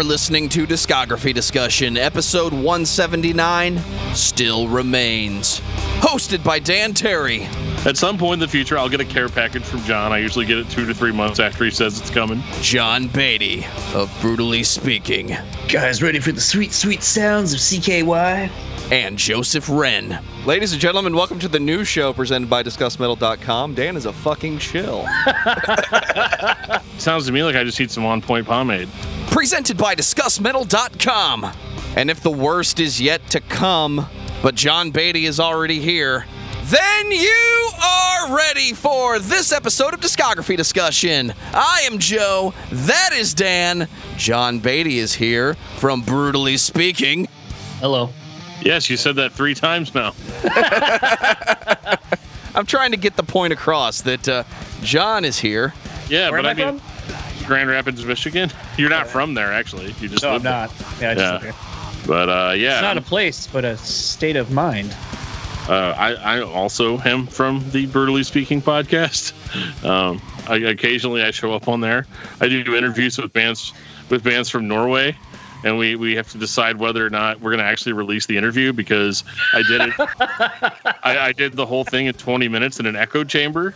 You're listening to Discography Discussion, episode 179 Still Remains. Hosted by Dan Terry. At some point in the future, I'll get a care package from John. I usually get it two to three months after he says it's coming. John Beatty of Brutally Speaking. Guys, ready for the sweet, sweet sounds of CKY? And Joseph Wren. Ladies and gentlemen, welcome to the new show presented by DiscussMetal.com. Dan is a fucking chill. Sounds to me like I just need some on point pomade. Presented by DiscussMetal.com. And if the worst is yet to come, but John Beatty is already here, then you are ready for this episode of Discography Discussion. I am Joe, that is Dan. John Beatty is here from Brutally Speaking. Hello. Yes, you said that three times now. I'm trying to get the point across that uh, John is here. Yeah, Where but I am I mean, Grand Rapids, Michigan. You're not from there, actually. You just No, I'm live there. not. Yeah, I just Yeah. But uh, yeah, It's not a place, but a state of mind. uh, I, I also am from the Brutally Speaking podcast. Um, I, occasionally, I show up on there. I do interviews with bands with bands from Norway, and we we have to decide whether or not we're going to actually release the interview because I did it. I, I did the whole thing in 20 minutes in an echo chamber,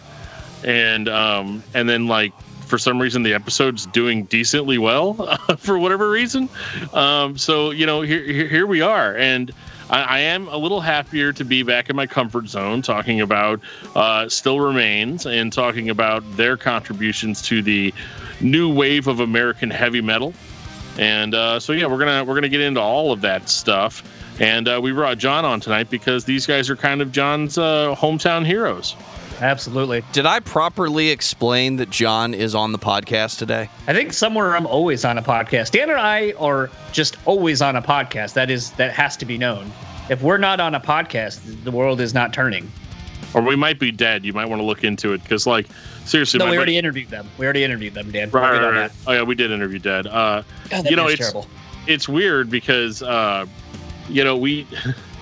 and um, and then like for some reason the episode's doing decently well for whatever reason. Um, so you know here here, we are, and I, I am a little happier to be back in my comfort zone, talking about uh, Still Remains and talking about their contributions to the new wave of American heavy metal. And uh, so yeah, we're gonna we're gonna get into all of that stuff. And uh, we brought John on tonight because these guys are kind of John's uh, hometown heroes. Absolutely. Did I properly explain that John is on the podcast today? I think somewhere I'm always on a podcast. Dan and I are just always on a podcast. That is that has to be known. If we're not on a podcast, the world is not turning. Or we might be dead. You might want to look into it because, like, seriously, No, we buddy- already interviewed them. We already interviewed them, Dan. Right, right, right. Oh yeah, we did interview Dead. Uh. God, You know, it's- terrible. it's weird because uh, you know we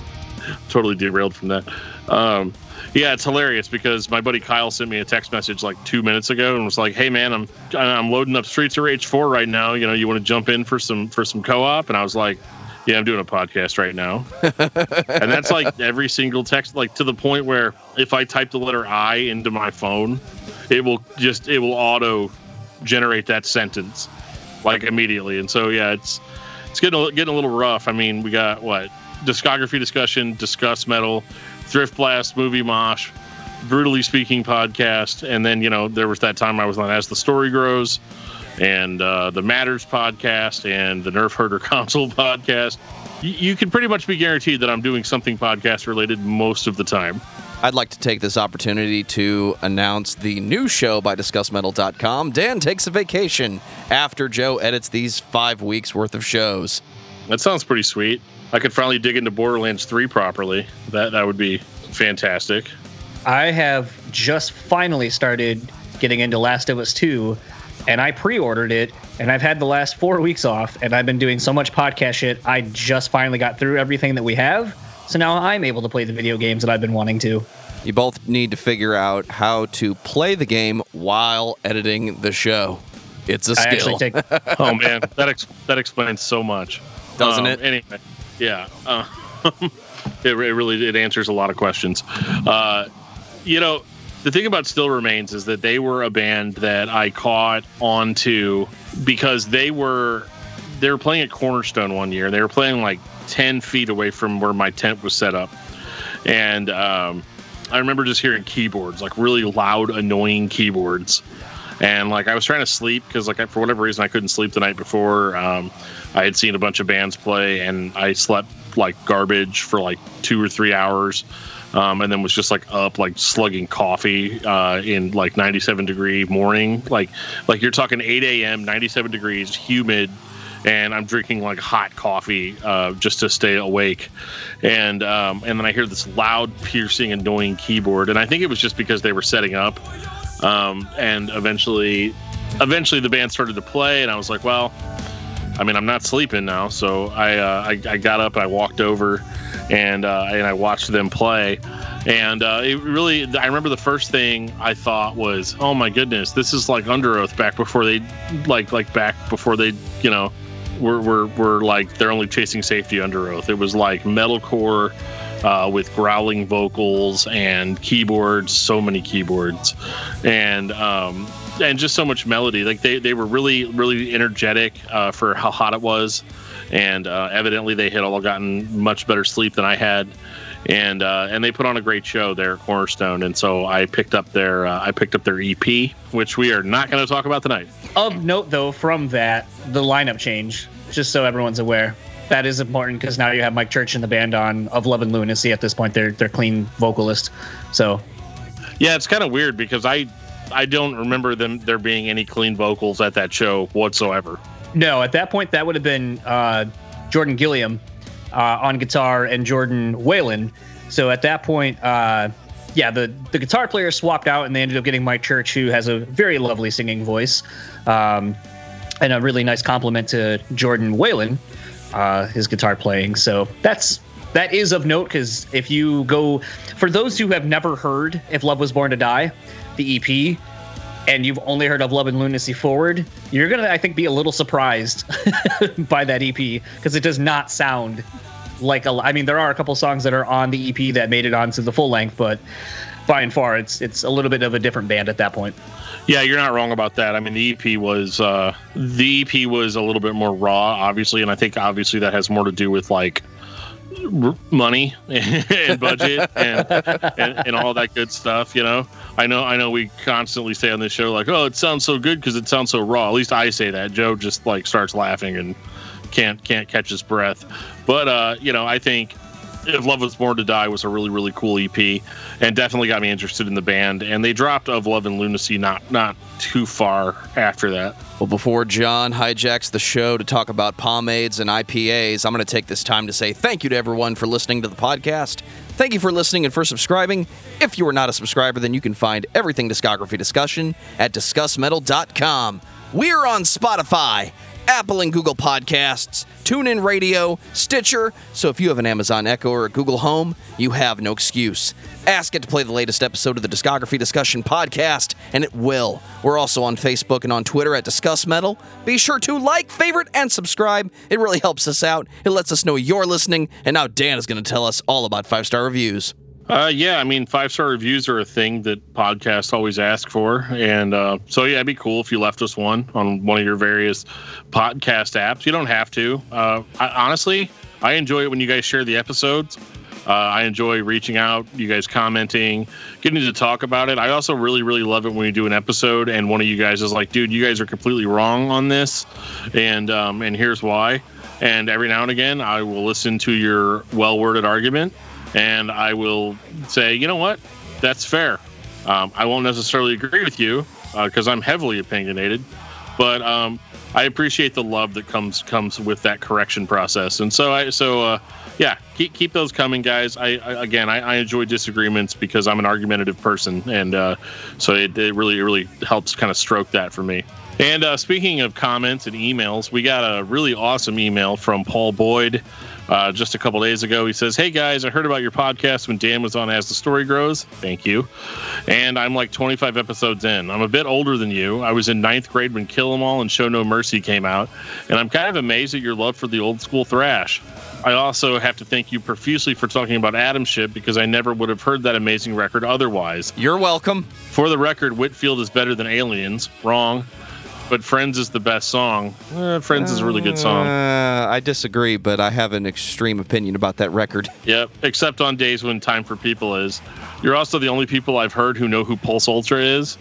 totally derailed from that. Um, yeah, it's hilarious because my buddy Kyle sent me a text message like two minutes ago and was like, "Hey man, I'm I'm loading up Streets of Rage 4 right now. You know, you want to jump in for some for some co-op?" And I was like, "Yeah, I'm doing a podcast right now." and that's like every single text, like to the point where if I type the letter I into my phone, it will just it will auto generate that sentence like immediately. And so yeah, it's it's getting a, getting a little rough. I mean, we got what discography discussion, discuss metal, thrift blast, movie mosh, brutally speaking podcast, and then you know there was that time I was on as the story grows, and uh, the matters podcast, and the Nerf herder console podcast. You, you can pretty much be guaranteed that I'm doing something podcast related most of the time. I'd like to take this opportunity to announce the new show by DiscussMetal.com. Dan takes a vacation after Joe edits these five weeks worth of shows. That sounds pretty sweet. I could finally dig into Borderlands 3 properly. That that would be fantastic. I have just finally started getting into Last of Us 2, and I pre-ordered it, and I've had the last four weeks off, and I've been doing so much podcast shit. I just finally got through everything that we have, so now I'm able to play the video games that I've been wanting to. You both need to figure out how to play the game while editing the show. It's a skill. actually take oh man, that ex- that explains so much, Doesn't Um, it? Anyway, yeah, uh, it, it really it answers a lot of questions. Uh, you know, the thing about Still Remains is that they were a band that I caught onto because they were they were playing at Cornerstone one year. They were playing like ten feet away from where my tent was set up, and um, I remember just hearing keyboards, like really loud, annoying keyboards and like I was trying to sleep because like I, for whatever reason I couldn't sleep the night before. Um, I had seen a bunch of bands play, and I slept like garbage for like two or three hours, um, and then was just like up like slugging coffee uh, in like 97 degree morning, like like you're talking 8 a.m. 97 degrees, humid. And I'm drinking like hot coffee uh, just to stay awake, and um, and then I hear this loud, piercing, annoying keyboard, and I think it was just because they were setting up, um, and eventually eventually the band started to play and i was like well i mean i'm not sleeping now so i uh, I, I got up i walked over and uh, and i watched them play and uh, it really i remember the first thing i thought was oh my goodness this is like Underoath back before they like like back before they you know were, were, were like they're only chasing safety Underoath. It was like metalcore uh, with growling vocals and keyboards, so many keyboards, and um, and just so much melody. Like they, they were really really energetic uh, for how hot it was, and uh, evidently they had all gotten much better sleep than I had. And uh, and they put on a great show there at Cornerstone, and so I picked up their uh, I picked up their EP, which we are not going to talk about tonight. Of note, though, from that, the lineup change, just so everyone's aware. That is important because now you have Mike Church in the band on Of Love and Lunacy. At this point, they're they're clean vocalist. So, yeah, it's kind of weird because I I don't remember them there being any clean vocals at that show whatsoever. No, at that point, that would have been uh, Jordan Gilliam uh, on guitar and Jordan Whelan. So at that point, uh, yeah, the the guitar player swapped out, and they ended up getting Mike Church, who has a very lovely singing voice, um, and a really nice compliment to Jordan Whelan, uh, his guitar playing. So that's that is of note because if you go for those who have never heard "If Love Was Born to Die," the EP, and you've only heard of Love and Lunacy Forward, you're gonna, I think, be a little surprised by that EP because it does not sound like a. I mean, there are a couple songs that are on the EP that made it onto the full length, but by and far, it's it's a little bit of a different band at that point. Yeah, you're not wrong about that. I mean, the EP was uh, the EP was a little bit more raw, obviously, and I think obviously that has more to do with like money and budget and, and, and all that good stuff you know i know i know we constantly say on this show like oh it sounds so good because it sounds so raw at least i say that joe just like starts laughing and can't can't catch his breath but uh you know i think if Love Was Born to Die was a really really cool EP, and definitely got me interested in the band. And they dropped Of Love and Lunacy not not too far after that. Well, before John hijacks the show to talk about pomades and IPAs, I'm going to take this time to say thank you to everyone for listening to the podcast. Thank you for listening and for subscribing. If you are not a subscriber, then you can find everything discography discussion at discussmetal.com. We're on Spotify. Apple and Google Podcasts, TuneIn Radio, Stitcher. So if you have an Amazon Echo or a Google Home, you have no excuse. Ask it to play the latest episode of the Discography Discussion podcast, and it will. We're also on Facebook and on Twitter at Discuss Metal. Be sure to like, favorite, and subscribe. It really helps us out. It lets us know you're listening. And now Dan is going to tell us all about five star reviews. Uh, yeah, I mean, five star reviews are a thing that podcasts always ask for, and uh, so yeah, it'd be cool if you left us one on one of your various podcast apps. You don't have to. Uh, I, honestly, I enjoy it when you guys share the episodes. Uh, I enjoy reaching out, you guys commenting, getting to talk about it. I also really, really love it when you do an episode and one of you guys is like, "Dude, you guys are completely wrong on this," and um, and here's why. And every now and again, I will listen to your well worded argument and I will say, you know what, that's fair. Um, I won't necessarily agree with you because uh, I'm heavily opinionated, but um, I appreciate the love that comes comes with that correction process. And so I so uh, yeah, keep keep those coming, guys. I, I again I, I, enjoy disagreements because I'm an argumentative person, and uh, so it, it really it really helps kind of stroke that for me. And uh, speaking of comments and emails, we got a really awesome email from Paul Boyd uh, just a couple days ago. He says, Hey guys, I heard about your podcast when Dan was on As the Story Grows. Thank you. And I'm like 25 episodes in. I'm a bit older than you. I was in ninth grade when Kill 'Em All and Show No Mercy came out. And I'm kind of amazed at your love for the old school thrash. I also have to thank you profusely for talking about Atomship because I never would have heard that amazing record otherwise. You're welcome. For the record, Whitfield is better than Aliens. Wrong but Friends is the best song. Eh, Friends is a really good song. Uh, I disagree, but I have an extreme opinion about that record. Yep, except on days when Time for People is. You're also the only people I've heard who know who Pulse Ultra is.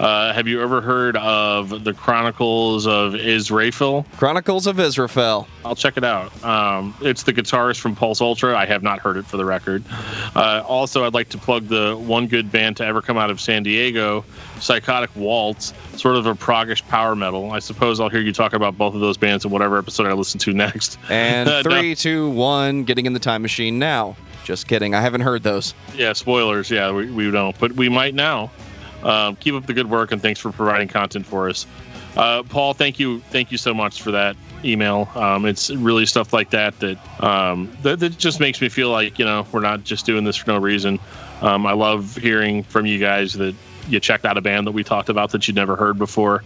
Uh, have you ever heard of the Chronicles of Israfel? Chronicles of Israfel. I'll check it out. Um, it's the guitarist from Pulse Ultra. I have not heard it for the record. Uh, also, I'd like to plug the one good band to ever come out of San Diego, Psychotic Waltz, sort of a proggish power metal. I suppose I'll hear you talk about both of those bands in whatever episode I listen to next. And three, no. two, one, getting in the time machine now. Just kidding. I haven't heard those. Yeah, spoilers. Yeah, we, we don't, but we might now. Um, keep up the good work, and thanks for providing content for us. Uh, Paul, thank you, thank you so much for that email. Um, it's really stuff like that that, um, that that just makes me feel like you know we're not just doing this for no reason. Um, I love hearing from you guys that you checked out a band that we talked about that you'd never heard before,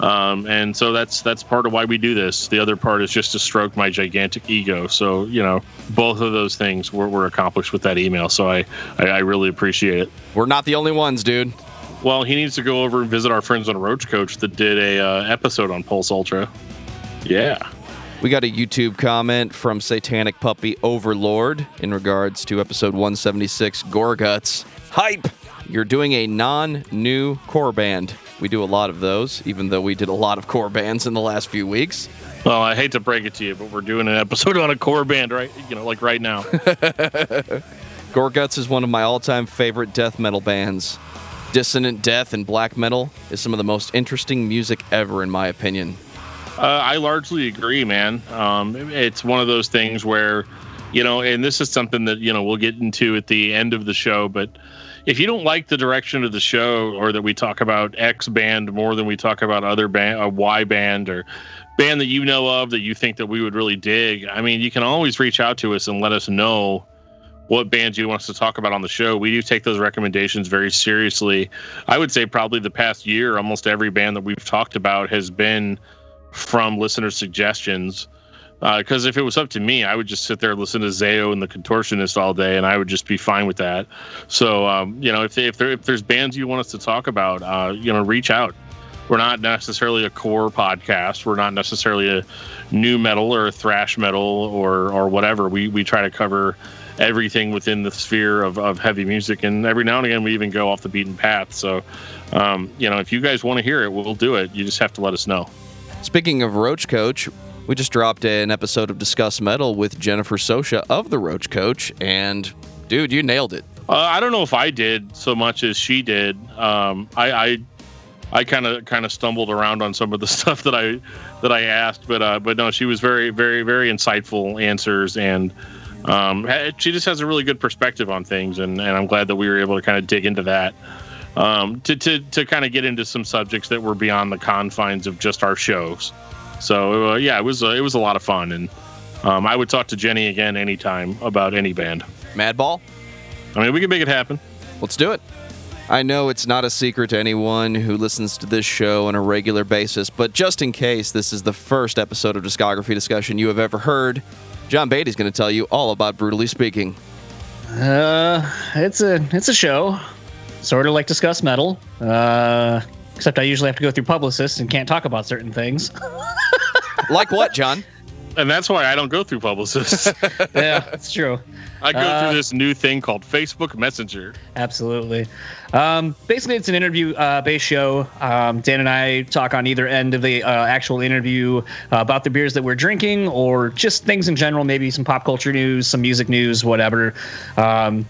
Um, and so that's that's part of why we do this. The other part is just to stroke my gigantic ego. So you know, both of those things were, were accomplished with that email. So I, I, I really appreciate it. We're not the only ones, dude. Well, he needs to go over and visit our friends on Roach Coach that did a uh, episode on Pulse Ultra. Yeah. We got a YouTube comment from Satanic Puppy Overlord in regards to episode 176 Gorguts. Hype! You're doing a non new core band. We do a lot of those, even though we did a lot of core bands in the last few weeks. Well, I hate to break it to you, but we're doing an episode on a core band right, you know, like right now. Gorguts is one of my all time favorite death metal bands. Dissonant death and black metal is some of the most interesting music ever, in my opinion. Uh, I largely agree, man. Um, it's one of those things where, you know, and this is something that, you know, we'll get into at the end of the show, but if you don't like the direction of the show or that we talk about X band more than we talk about other band, a Y band or band that you know of that you think that we would really dig, I mean, you can always reach out to us and let us know what bands you want us to talk about on the show. We do take those recommendations very seriously. I would say probably the past year, almost every band that we've talked about has been from listener suggestions. Because uh, if it was up to me, I would just sit there and listen to Zao and the Contortionist all day, and I would just be fine with that. So, um, you know, if if, there, if there's bands you want us to talk about, uh, you know, reach out. We're not necessarily a core podcast. We're not necessarily a new metal or a thrash metal or or whatever. We we try to cover everything within the sphere of, of heavy music, and every now and again we even go off the beaten path. So, um, you know, if you guys want to hear it, we'll do it. You just have to let us know. Speaking of Roach Coach, we just dropped an episode of Discuss Metal with Jennifer Sosha of the Roach Coach, and dude, you nailed it. Uh, I don't know if I did so much as she did. Um, I I kind of kind of stumbled around on some of the stuff that I that I asked, but uh, but no, she was very very very insightful answers, and um, she just has a really good perspective on things, and, and I'm glad that we were able to kind of dig into that. Um, to, to, to kind of get into some subjects that were beyond the confines of just our shows. So uh, yeah, it was uh, it was a lot of fun, and um, I would talk to Jenny again anytime about any band. Madball. I mean, we can make it happen. Let's do it. I know it's not a secret to anyone who listens to this show on a regular basis, but just in case this is the first episode of discography discussion you have ever heard, John Beatty's going to tell you all about Brutally Speaking. Uh, it's a it's a show, sort of like Discuss Metal. Uh, except I usually have to go through publicists and can't talk about certain things. like what, John? And that's why I don't go through publicists. yeah, that's true. I go uh, through this new thing called Facebook Messenger. Absolutely. Um, basically, it's an interview uh, based show. Um, Dan and I talk on either end of the uh, actual interview uh, about the beers that we're drinking or just things in general, maybe some pop culture news, some music news, whatever. Um,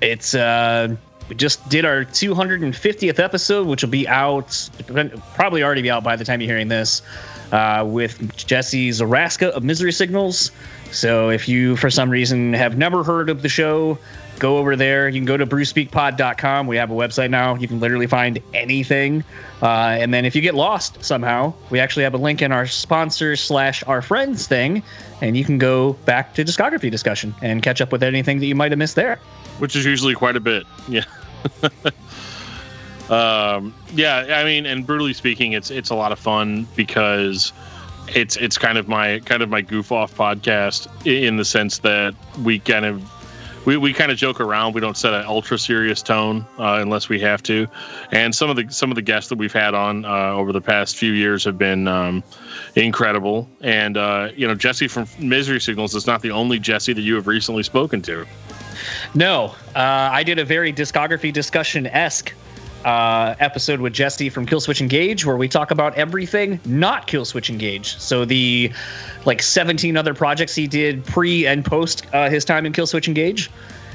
it's uh, we just did our 250th episode, which will be out, probably already be out by the time you're hearing this, uh, with Jesse Zaraska of Misery Signals. So if you, for some reason, have never heard of the show, go over there. You can go to brewspeakpod.com. We have a website now. You can literally find anything. Uh, and then if you get lost somehow, we actually have a link in our sponsors slash our friends thing, and you can go back to discography discussion and catch up with anything that you might have missed there. Which is usually quite a bit. Yeah. um, yeah, I mean, and brutally speaking, it's it's a lot of fun because it's it's kind of my kind of my goof off podcast in the sense that we kind of we, we kind of joke around. We don't set an ultra serious tone uh, unless we have to. And some of the some of the guests that we've had on uh, over the past few years have been um, incredible. And uh, you know, Jesse from Misery Signals is not the only Jesse that you have recently spoken to. No, uh, I did a very discography discussion esque uh, episode with Jesse from Killswitch Engage, where we talk about everything not Killswitch Engage. So the like 17 other projects he did pre and post uh, his time in Killswitch Engage,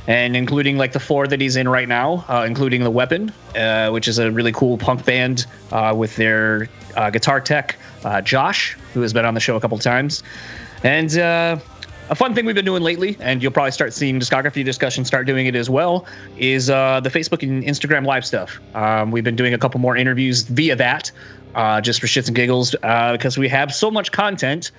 and including like the four that he's in right now, uh, including the Weapon, uh, which is a really cool punk band uh, with their guitar tech Josh, who has been on the show a couple times, and a fun thing we've been doing lately, and you'll probably start seeing discography discussion start doing it as well, is uh, the Facebook and Instagram live stuff. Um, we've been doing a couple more interviews via that, uh, just for shits and giggles, uh, because we have so much content.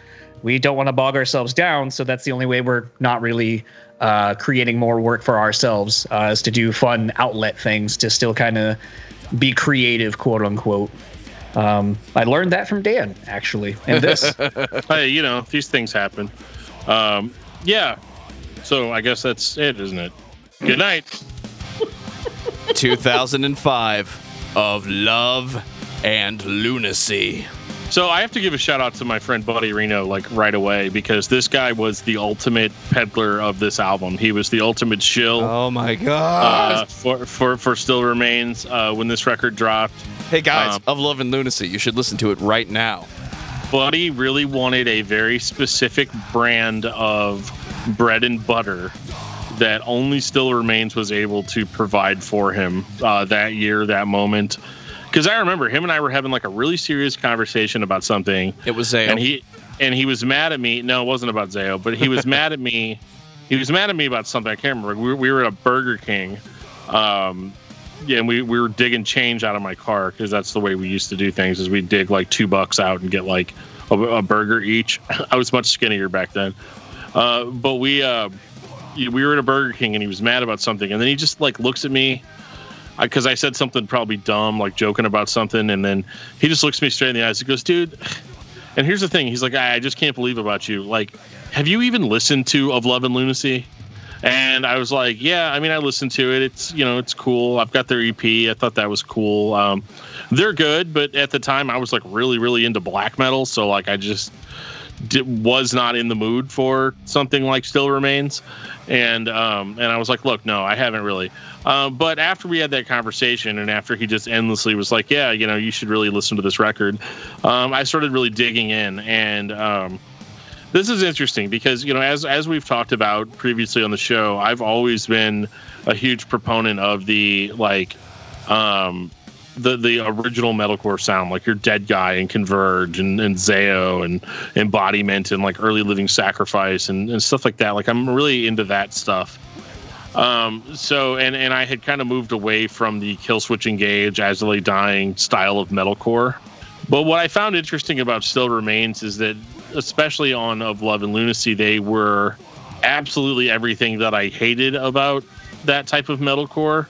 We don't want to bog ourselves down, so that's the only way we're not really uh, creating more work for ourselves, uh, is to do fun outlet things to still kind of be creative, quote unquote. Um, I learned that from Dan, actually. And this, hey, you know, these things happen. Um, yeah. So I guess that's it, isn't it? Good night. 2005 of Love and Lunacy. So I have to give a shout out to my friend Buddy Reno like right away because this guy was the ultimate peddler of this album. He was the ultimate shill Oh my uh, god. for, for for Still Remains uh, when this record dropped. hey guys, um, of Love and Lunacy, you should listen to it right now. Buddy really wanted a very specific brand of bread and butter that only Still Remains was able to provide for him uh, that year, that moment. Because I remember him and I were having like a really serious conversation about something, It was Zao. and he and he was mad at me. No, it wasn't about Zao, but he was mad at me. He was mad at me about something I can't remember. We were, we were at a Burger King, um, yeah, and we, we were digging change out of my car because that's the way we used to do things. Is we dig like two bucks out and get like a, a burger each. I was much skinnier back then, uh, but we uh, we were at a Burger King and he was mad about something, and then he just like looks at me because I, said something probably dumb, like joking about something, and then he just looks me straight in the eyes. He goes, "Dude." And here's the thing. He's like, I I just can't believe about you. Like, have you even listened to Of Love and Lunacy? And I was like, yeah, I mean, I listened to it. It's, you know, it's cool. I've got their EP. I thought that was cool. Um, they're good, but at the time I was like really, really into black metal. So like, I just did, was not in the mood for something like Still Remains. And, um, and I was like, look, no, I haven't really. Um, but after we had that conversation and after he just endlessly was like, yeah, you know, you should really listen to this record. Um, I started really digging in and, um, this is interesting because you know as as we've talked about previously on the show i've always been a huge proponent of the like um the the original metalcore sound like your Deadguy and converge and, and and Embodyment and like early living sacrifice and, and stuff like that. Like i'm really into that stuff. Um so and and i had kind of moved away from the Killswitch Engage as lay dying style of metalcore. But what I found interesting about Still Remains is that, especially on Of Love and Lunacy, they were absolutely everything that I hated about that type of metalcore.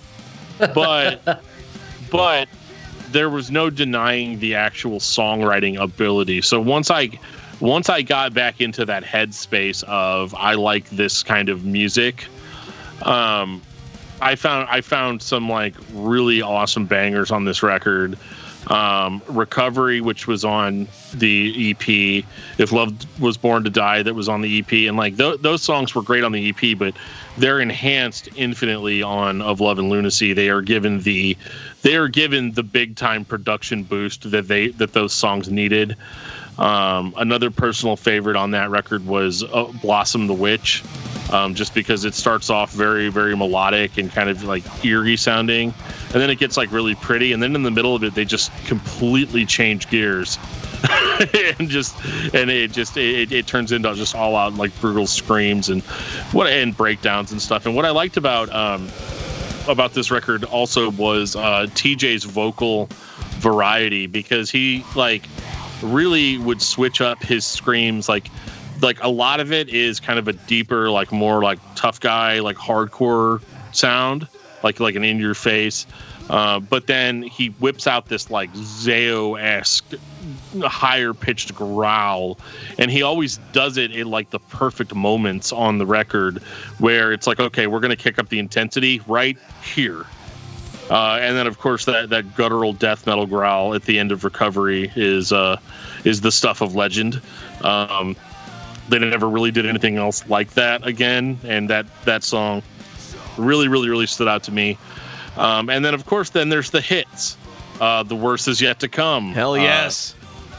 But, but there was no denying the actual songwriting ability. So once I, once I got back into that headspace of I like this kind of music, um, I found I found some like really awesome bangers on this record um, Recovery, which was on the EP, If Love Was Born to Die, that was on the EP, and like th- those songs were great on the EP, but they're enhanced infinitely on Of Love and Lunacy. They are given the they are given the big time production boost that they that those songs needed. Um, another personal favorite on that record was uh, Blossom the Witch, um, just because it starts off very, very melodic and kind of like eerie sounding. And then it gets like really pretty. And then in the middle of it, they just completely change gears. and just and it just it, it turns into just all out like brutal screams and what and breakdowns and stuff and what i liked about um about this record also was uh tj's vocal variety because he like really would switch up his screams like like a lot of it is kind of a deeper like more like tough guy like hardcore sound like like an in your face. Uh, but then he whips out this like Zao-esque higher pitched growl and he always does it in like the perfect moments on the record where it's like okay we're to kick up the intensity right here. Uh, and then of course that that guttural death metal growl at the end of recovery is uh is the stuff of legend. Um they never really did anything else like that again and that that song really really really stood out to me um and then of course then there's the hits uh the worst is yet to come Hell Uh, yes.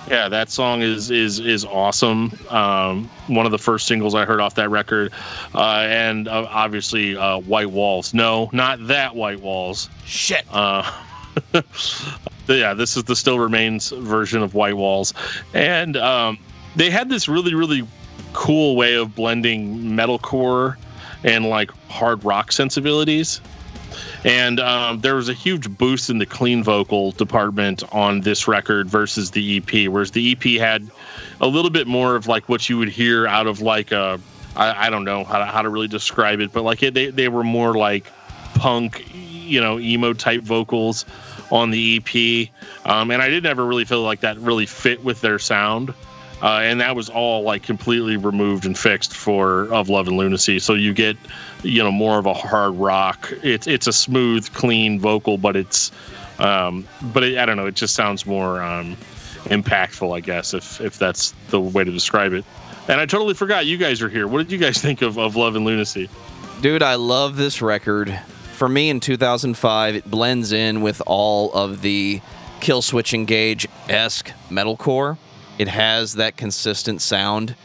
yeah, that song is is is awesome. Um, one of the first singles I heard off that record, uh, and uh, obviously uh, "White Walls." No, not that "White Walls." Shit. Uh, yeah, this is the Still Remains version of "White Walls," and um, they had this really really cool way of blending metalcore and like hard rock sensibilities. And um, there was a huge boost in the clean vocal department on this record versus the EP, whereas the EP had a little bit more of like what you would hear out of like a, I, I don't know how to, how to really describe it, but like it, they, they were more like punk, you know emo type vocals on the EP, um, and I didn't ever really feel like that really fit with their sound. Uh, and that was all like completely removed and fixed for of love and lunacy. So you get you know more of a hard rock. It's it's a smooth clean vocal but it's um but it, i don't know it just sounds more um impactful i guess if if that's the way to describe it. And i totally forgot you guys are here. What did you guys think of of love and lunacy? Dude, I love this record. For me in 2005, it blends in with all of the Killswitch Engage esque metalcore. It has that consistent sound.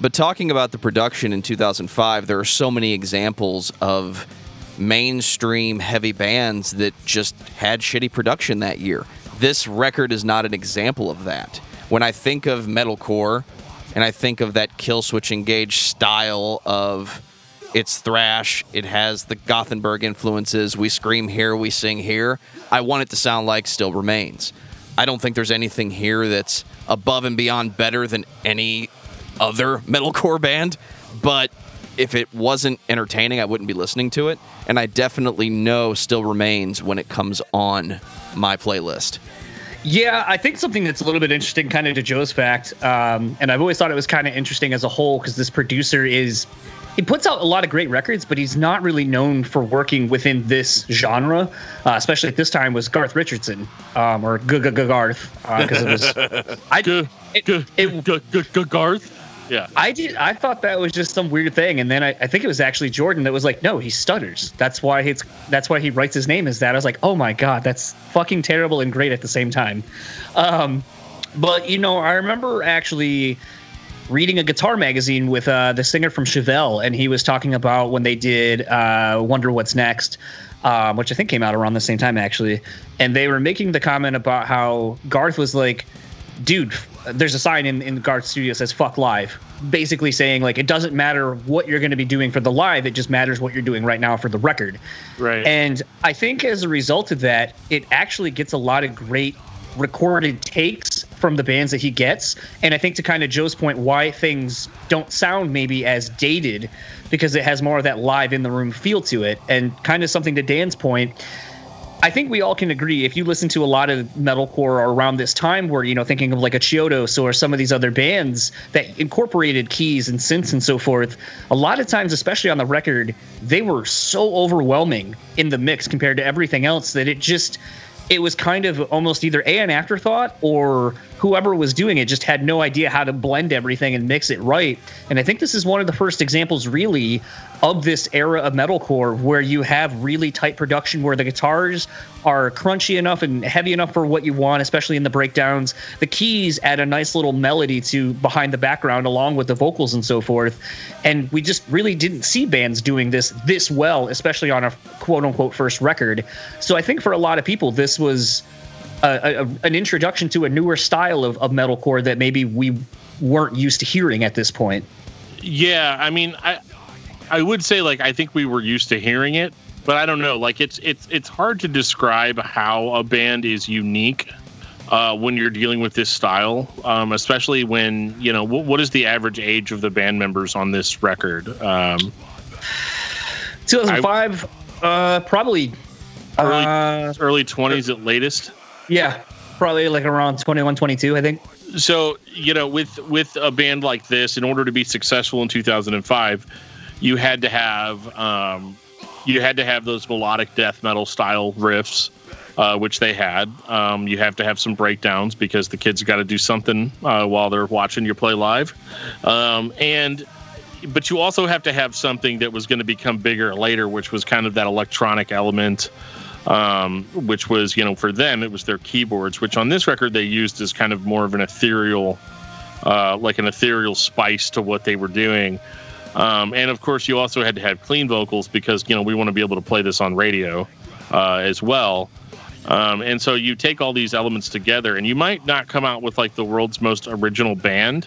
But talking about the production in 2005, there are so many examples of mainstream heavy bands that just had shitty production that year. This record is not an example of that. When I think of metalcore and I think of that Killswitch Engage style of it's thrash. It has the Gothenburg influences. We scream here, we sing here. I want it to sound like Still Remains. I don't think there's anything here that's above and beyond better than any other metalcore band, but if it wasn't entertaining, I wouldn't be listening to it. And I definitely know Still Remains when it comes on my playlist. Yeah, I think something that's a little bit interesting, kind of to Joe's fact, um, and I've always thought it was kind of interesting as a whole because this producer is he puts out a lot of great records, but he's not really known for working within this genre, uh, especially at this time was Garth Richardson um, or Garth because it was I it- it- G- Garth yeah I did I thought that was just some weird thing, and then I, I think it was actually Jordan that was like, no, he stutters. That's why it's that's why he writes his name as that. I was like, oh my god, that's fucking terrible and great at the same time. Um, but you know, I remember actually reading a guitar magazine with uh, the singer from Chevelle, and he was talking about when they did uh, Wonder What's Next, um, which I think came out around the same time actually, and they were making the comment about how Garth was like, "Dude, there's a sign in in Garth's studio that says fuck live." Basically saying like it doesn't matter what you're going to be doing for the live, it just matters what you're doing right now for the record. right And I think as a result of that, it actually gets a lot of great recorded takes from the bands that he gets. And I think to kind of Joe's point, why things don't sound maybe as dated because it has more of that live in the room feel to it. And kind of something to Dan's point, I think we all can agree if you listen to a lot of metalcore around this time where, you know, thinking of like a Chiodos or some of these other bands that incorporated keys and synths and so forth, a lot of times, especially on the record, they were so overwhelming in the mix compared to everything else that it just it was kind of almost either a an afterthought or whoever was doing it just had no idea how to blend everything and mix it right. And I think this is one of the first examples, really, of this era of metalcore where you have really tight production where the guitars are crunchy enough and heavy enough for what you want, especially in the breakdowns. The keys add a nice little melody to behind the background along with the vocals and so forth. And we just really didn't see bands doing this this well, especially on a quote unquote first record. So I think for a lot of people, this was a, a, an introduction to a newer style of, of metalcore that maybe we weren't used to hearing at this point. Yeah, I mean, I I would say like I think we were used to hearing it, but I don't know. Like it's it's it's hard to describe how a band is unique uh, when you're dealing with this style, um, especially when you know what, what is the average age of the band members on this record? Um, 2005, uh, probably. Early- uh, early 20s at latest. yeah, probably like around 21, 22, I think. so you know with with a band like this in order to be successful in 2005 you had to have um, you had to have those melodic death metal style riffs uh, which they had. Um, you have to have some breakdowns because the kids got to do something uh, while they're watching you play live. Um, and but you also have to have something that was going to become bigger later which was kind of that electronic element um, which was you know for them it was their keyboards which on this record they used as kind of more of an ethereal uh, like an ethereal spice to what they were doing um, and of course you also had to have clean vocals because you know we want to be able to play this on radio uh, as well. Um, and so you take all these elements together and you might not come out with like the world's most original band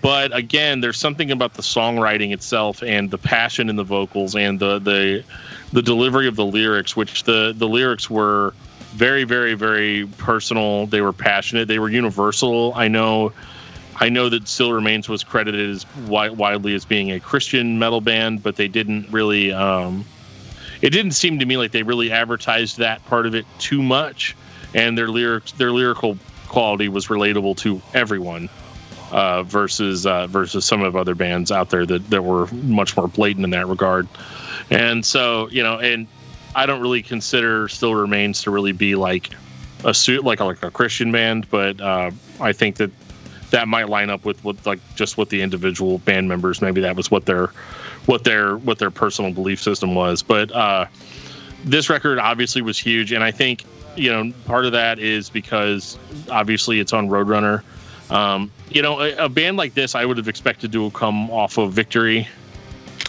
but again there's something about the songwriting itself and the passion in the vocals and the the the delivery of the lyrics which the the lyrics were very very very personal. They were passionate. They were universal. I know i know that still remains was credited as wi- widely as being a christian metal band but they didn't really um it didn't seem to me like they really advertised that part of it too much, and their lyrics, their lyrical quality was relatable to everyone. Uh, versus uh, versus some of other bands out there that, that were much more blatant in that regard, and so you know, and I don't really consider Still Remains to really be like a suit like a, like a Christian band, but uh, I think that that might line up with what like just what the individual band members maybe that was what their what their what their personal belief system was. But uh, this record obviously was huge, and I think you know part of that is because obviously it's on Roadrunner. Um, you know, a, a, band like this, I would have expected to come off of Victory.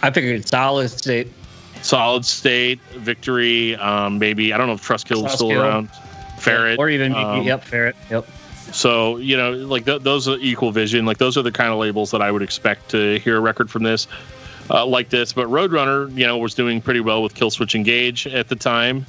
I figured Solid State. Solid State, Victory, um, maybe I don't know if Trustkill is still around. Ferret, or even um, yep, Ferret, yep. So you know, like th- those are Equal Vision, like those are the kind of labels that I would expect to hear a record from this, uh, like this. But Roadrunner, you know, was doing pretty well with Killswitch Engage at the time,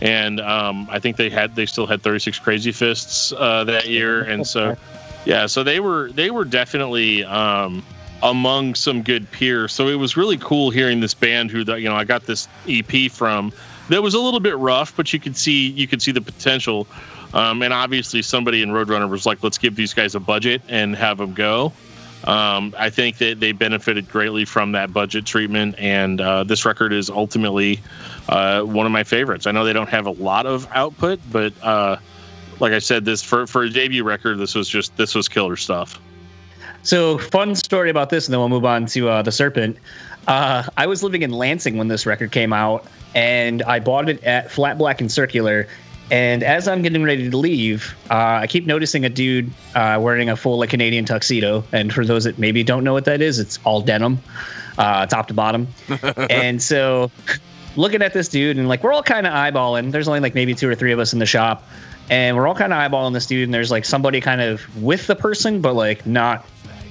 and um, I think they had they still had 36 Crazyfists uh, that year, and so yeah, so they were they were definitely um, among some good peers. So it was really cool hearing this band who that, you know I got this EP from that was a little bit rough, but you could see you could see the potential. Um, and obviously, somebody in Roadrunner was like, "Let's give these guys a budget and have them go." Um, I think that they benefited greatly from that budget treatment, and uh, this record is ultimately uh, one of my favorites. I know they don't have a lot of output, but uh, like I said, this for for a debut record, this was just this was killer stuff. So, fun story about this, and then we'll move on to uh, the Serpent. Uh, I was living in Lansing when this record came out, and I bought it at Flat Black and Circular. And as I'm getting ready to leave, uh, I keep noticing a dude uh, wearing a full like Canadian tuxedo. And for those that maybe don't know what that is, it's all denim, uh, top to bottom. and so, looking at this dude, and like we're all kind of eyeballing. There's only like maybe two or three of us in the shop, and we're all kind of eyeballing this dude. And there's like somebody kind of with the person, but like not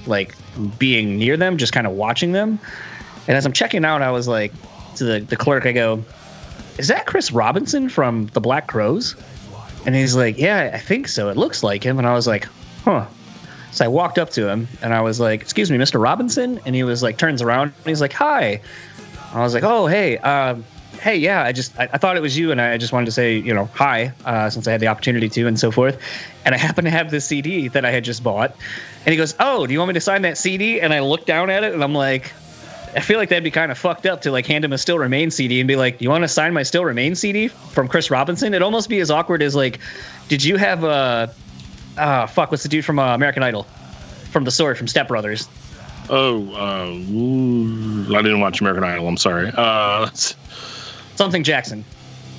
like being near them, just kind of watching them. And as I'm checking out, I was like to the, the clerk, I go, Is that Chris Robinson from the Black Crowes? And he's like, Yeah, I think so. It looks like him. And I was like, Huh. So I walked up to him and I was like, Excuse me, Mr. Robinson? And he was like, turns around and he's like, Hi. I was like, Oh, hey, um, hey, yeah, I just I, I, thought it was you, and I just wanted to say, you know, hi, uh, since I had the opportunity to, and so forth. And I happen to have this CD that I had just bought, and he goes, "Oh, do you want me to sign that CD?" And I look down at it, and I'm like, I feel like that'd be kind of fucked up to like hand him a Still Remain CD and be like, "You want to sign my Still Remain CD from Chris Robinson?" It'd almost be as awkward as like, "Did you have a, uh, fuck, what's the dude from uh, American Idol, from the story from Step Brothers?" Oh, uh, I didn't watch American Idol. I'm sorry. Uh, something Jackson.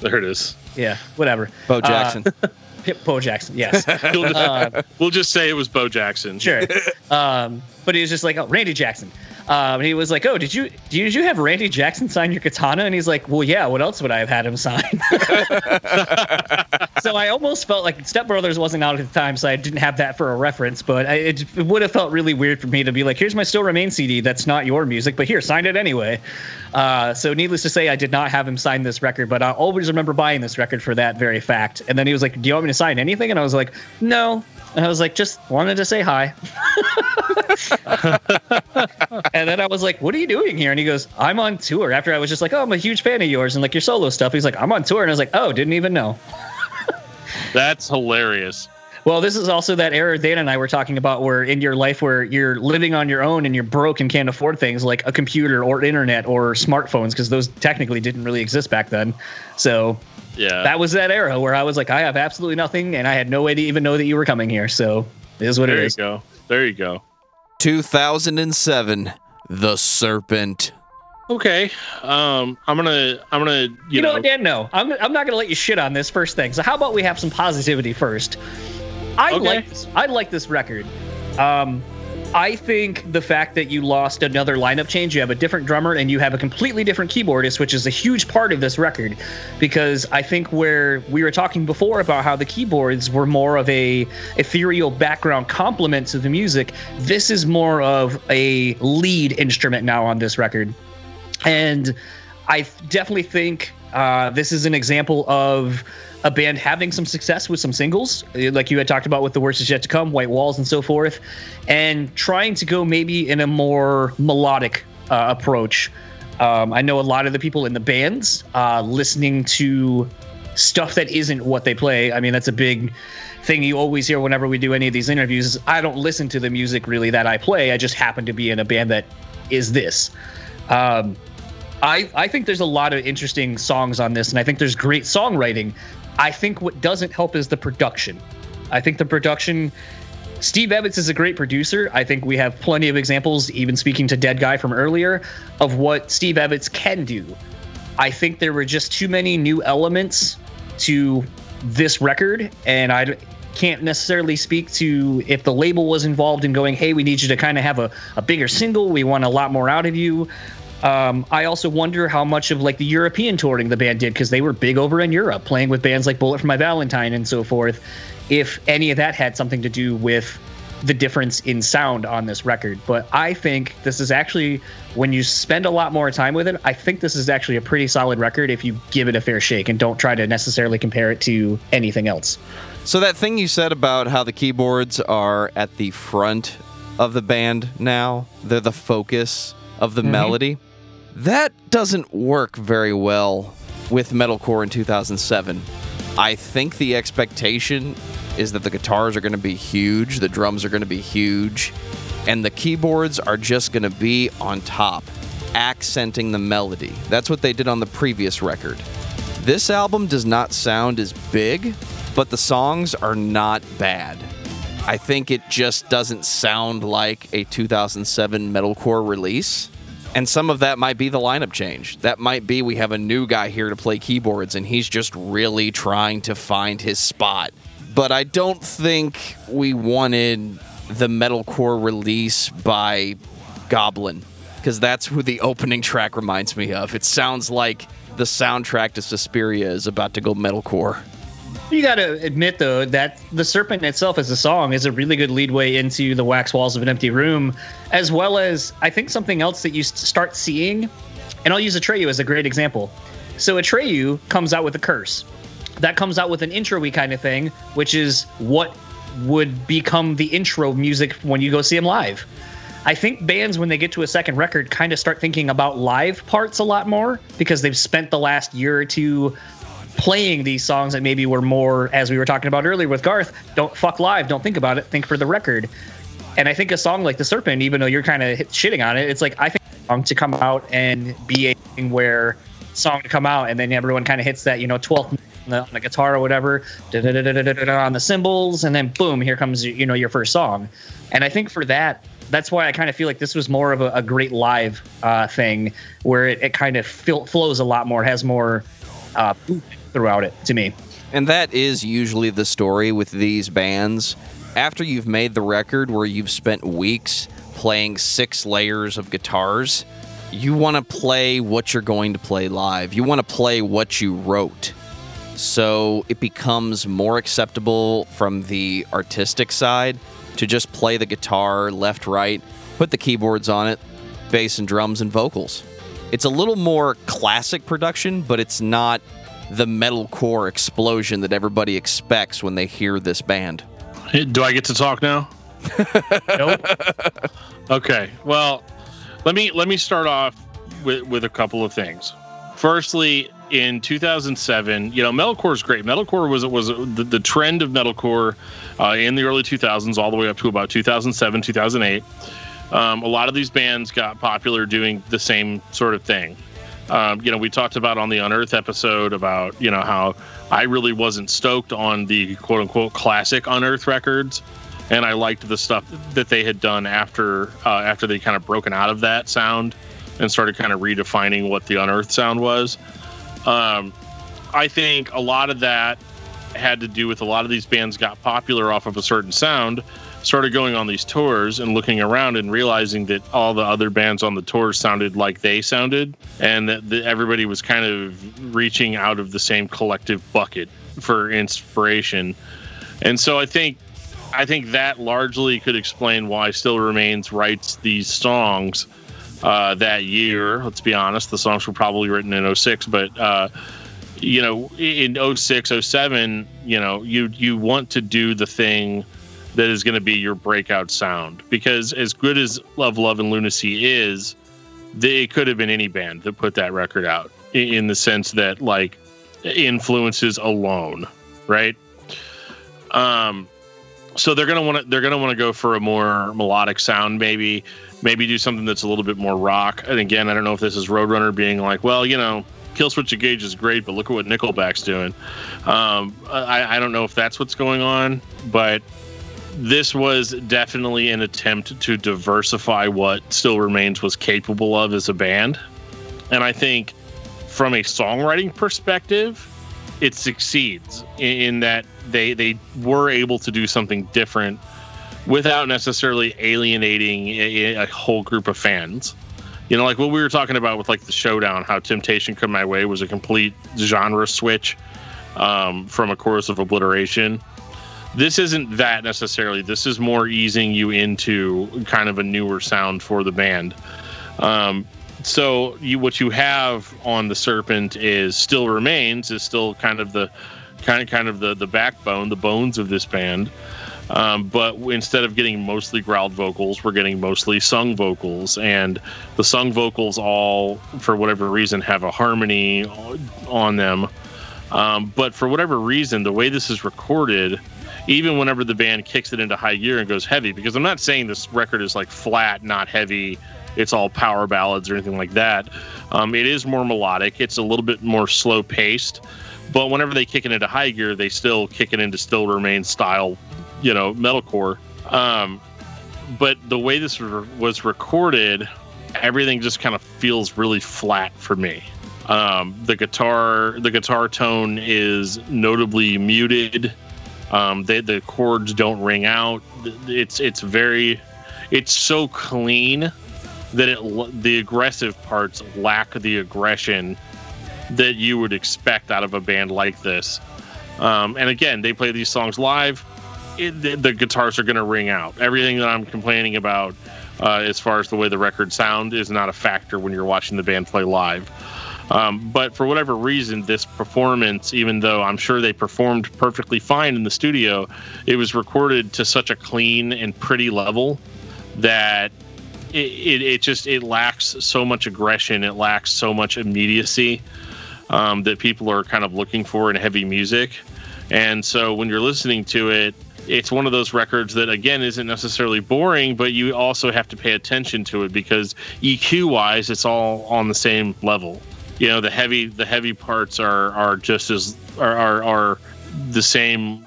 There it is. Yeah, whatever. Bo Jackson. Uh, Bo Jackson, yes. we'll, just, uh, we'll, just, say it was Bo Jackson. Sure. Um, but he was just like, oh, Randy Jackson. Um, he was like, "Oh, did you did you have Randy Jackson sign your katana?" And he's like, "Well, yeah. What else would I have had him sign?" so I almost felt like Step Brothers wasn't out at the time, so I didn't have that for a reference. But I, it, it would have felt really weird for me to be like, "Here's my Still Remain CD. That's not your music, but here, sign it anyway." Uh, so needless to say, I did not have him sign this record, but I always remember buying this record for that very fact. And then he was like, "Do you want me to sign anything?" And I was like, "No." And I was like, "Just wanted to say hi." and then I was like, "What are you doing here?" And he goes, "I'm on tour." After I was just like, "Oh, I'm a huge fan of yours and like your solo stuff." He's like, "I'm on tour," and I was like, "Oh, didn't even know." That's hilarious. Well, this is also that era Dana and I were talking about where in your life where you're living on your own and you're broke and can't afford things like a computer or internet or smartphones because those technically didn't really exist back then. So yeah, that was that era where I was like, I have absolutely nothing and I had no way to even know that you were coming here. So it is what there it is. There you go. There you go. 2007, The Serpent. Okay, um, I'm gonna, I'm gonna, you, you know, know Dan? No, I'm, I'm not gonna let you shit on this first thing. So how about we have some positivity first? I okay. like, this, I like this record. Um, I think the fact that you lost another lineup change, you have a different drummer and you have a completely different keyboardist, which is a huge part of this record. Because I think where we were talking before about how the keyboards were more of a ethereal background complement to the music, this is more of a lead instrument now on this record. And I definitely think uh, this is an example of a band having some success with some singles, like you had talked about with The Worst Is Yet to Come, White Walls, and so forth, and trying to go maybe in a more melodic uh, approach Um, I know a lot of the people in the bands uh, listening to stuff that isn't what they play. I mean, that's a big thing you always hear whenever we do any of these interviews. I don't listen to the music really that I play. I just happen to be in a band that is this. Um, I I think there's a lot of interesting songs on this, and I think there's great songwriting. I think what doesn't help is the production. I think the production. Steve Evetts is a great producer. I think we have plenty of examples, even speaking to Deadguy from earlier, of what Steve Evetts can do. I think there were just too many new elements to this record, and I can't necessarily speak to if the label was involved in going, hey, we need you to kind of have a, a bigger single. We want a lot more out of you. Um, I also wonder how much of like the European touring the band did because they were big over in Europe, playing with bands like Bullet for My Valentine and so forth. If any of that had something to do with the difference in sound on this record. But I think this is actually, when you spend a lot more time with it, I think this is actually a pretty solid record if you give it a fair shake and don't try to necessarily compare it to anything else. So that thing you said about how the keyboards are at the front of the band now, they're the focus of the mm-hmm. melody. That doesn't work very well with metalcore in 2007. I think the expectation is that the guitars are going to be huge, the drums are going to be huge, and the keyboards are just going to be on top, accenting the melody. That's what they did on the previous record. This album does not sound as big but the songs are not bad. I think it just doesn't sound like a 2007 metalcore release. And some of that might be the lineup change. That might be we have a new guy here to play keyboards and he's just really trying to find his spot. But I don't think we wanted the metalcore release by Goblin because that's who the opening track reminds me of. It sounds like the soundtrack to Suspiria is about to go metalcore. You got to admit, though, that the Serpent itself as a song is a really good leadway into the wax walls of an empty room, as well as I think something else that you start seeing. And I'll use Atreyu as a great example. So Atreyu comes out with a curse. That comes out with an intro kind of thing, which is what would become the intro music when you go see him live. I think bands, when they get to a second record, kind of start thinking about live parts a lot more because they've spent the last year or two playing these songs that maybe were more, as we were talking about earlier with Garth, don't fuck live, don't think about it, think for the record. And I think a song like The Serpent, even though you're kind of shitting on it, it's like I think song to come out and be a thing where song to come out and then everyone kind of hits that you know 12th on the, on the guitar or whatever on the cymbals and then boom here comes you know your first song and i think for that that's why i kind of feel like this was more of a, a great live uh, thing where it, it kind of fil- flows a lot more has more uh, throughout it to me. And that is usually the story with these bands. After you've made the record where you've spent weeks playing six layers of guitars, you want to play what you're going to play live. You want to play what you wrote. So it becomes more acceptable from the artistic side to just play the guitar left, right, put the keyboards on it, bass and drums and vocals. It's a little more classic production, but it's not the metalcore explosion that everybody expects when they hear this band. Do I get to talk now? nope. Okay. Well, let me let me start off with with a couple of things. Firstly, in 2007, you know, metalcore is great. Metalcore was was the, the trend of metalcore uh, in the early 2000s, all the way up to about 2007, 2008. Um, a lot of these bands got popular doing the same sort of thing. Um, you know, we talked about on the Unearth episode about you know how I really wasn't stoked on the quote unquote classic Unearth records, and I liked the stuff that they had done after uh, after they kind of broken out of that sound and started kind of redefining what the Unearth sound was. Um, I think a lot of that had to do with a lot of these bands got popular off of a certain sound started going on these tours and looking around and realizing that all the other bands on the tour sounded like they sounded and that, that everybody was kind of reaching out of the same collective bucket for inspiration. And so I think I think that largely could explain why Still Remains writes these songs uh, that year. Let's be honest, the songs were probably written in 06, but uh, you know, in 06, 07, you know, you you want to do the thing that is going to be your breakout sound because as good as love love and lunacy is they, it could have been any band that put that record out in, the sense that like influences alone, right? Um, so they're gonna want to they're gonna want to go for a more melodic sound, maybe maybe do something that's a little bit more rock. And again, I don't know if this is Roadrunner being like, well, you know, Killswitch Engage is great, but look at what Nickelback's doing. Um, I, I don't know if that's what's going on, but this was definitely an attempt to diversify what Still Remains was capable of as a band. And I think from a songwriting perspective, it succeeds in, that they they were able to do something different without necessarily alienating a, a whole group of fans. You know, like what we were talking about with like the showdown, how Temptation Come My Way was a complete genre switch um, from a chorus of obliteration this isn't that necessarily. This is more easing you into kind of a newer sound for the band. Um, so you what you have on the Serpent is still remains is still kind of the kind of kind of the the backbone, the bones of this band. Um, but instead of getting mostly growled vocals, we're getting mostly sung vocals, and the sung vocals all, for whatever reason, have a harmony on them. Um, but for whatever reason, the way this is recorded, even whenever the band kicks it into high gear and goes heavy, because I'm not saying this record is like flat, not heavy, it's all power ballads or anything like that. Um, it is more melodic, it's a little bit more slow paced, but whenever they kick it into high gear, they still kick it into Still Remain style, you know, metalcore. Um, but the way this was recorded, everything just kind of feels really flat for me. Um, the guitar, the guitar tone is notably muted um, the chords don't ring out. It's it's very, it's so clean that it the aggressive parts lack the aggression that you would expect out of a band like this. Um, and again, they play these songs live. It, the, the, guitars are going to ring out. Everything that I'm complaining about, uh, as far as the way the record sound, is not a factor when you're watching the band play live. Um, but for whatever reason, this performance, even though I'm sure they performed perfectly fine in the studio, it was recorded to such a clean and pretty level that it, it, it just it lacks so much aggression, it lacks so much immediacy um, that people are kind of looking for in heavy music. And so when you're listening to it, it's one of those records that again isn't necessarily boring, but you also have to pay attention to it because EQ wise, it's all on the same level you know the heavy the heavy parts are are just as are are, are the same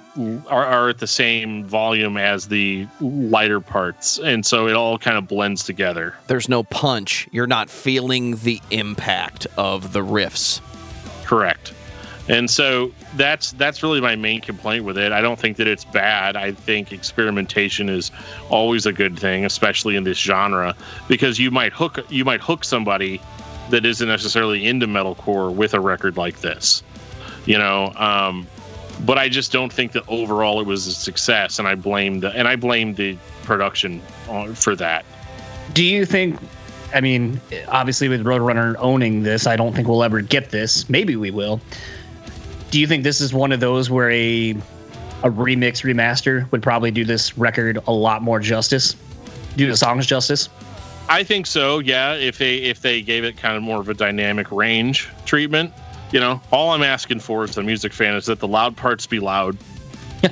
are, are at the same volume as the lighter parts. And so it all kind of blends together. There's no punch. You're not feeling the impact of the riffs. Correct. And so that's that's really my main complaint with it. I don't think that it's bad. I think experimentation is always a good thing especially in this genre because you might hook you might hook somebody that isn't necessarily into metalcore with a record like this. You know, um, but I just don't think that overall it was a success, and I blame the and I blame the production for that. Do you think? I mean, obviously with Roadrunner owning this, I don't think we'll ever get this. Maybe we will. Do you think this is one of those where a a remix remaster would probably do this record a lot more justice, do the songs justice? I think so. Yeah, if they if they gave it kind of more of a dynamic range treatment, you know, all I'm asking for as a music fan is that the loud parts be loud.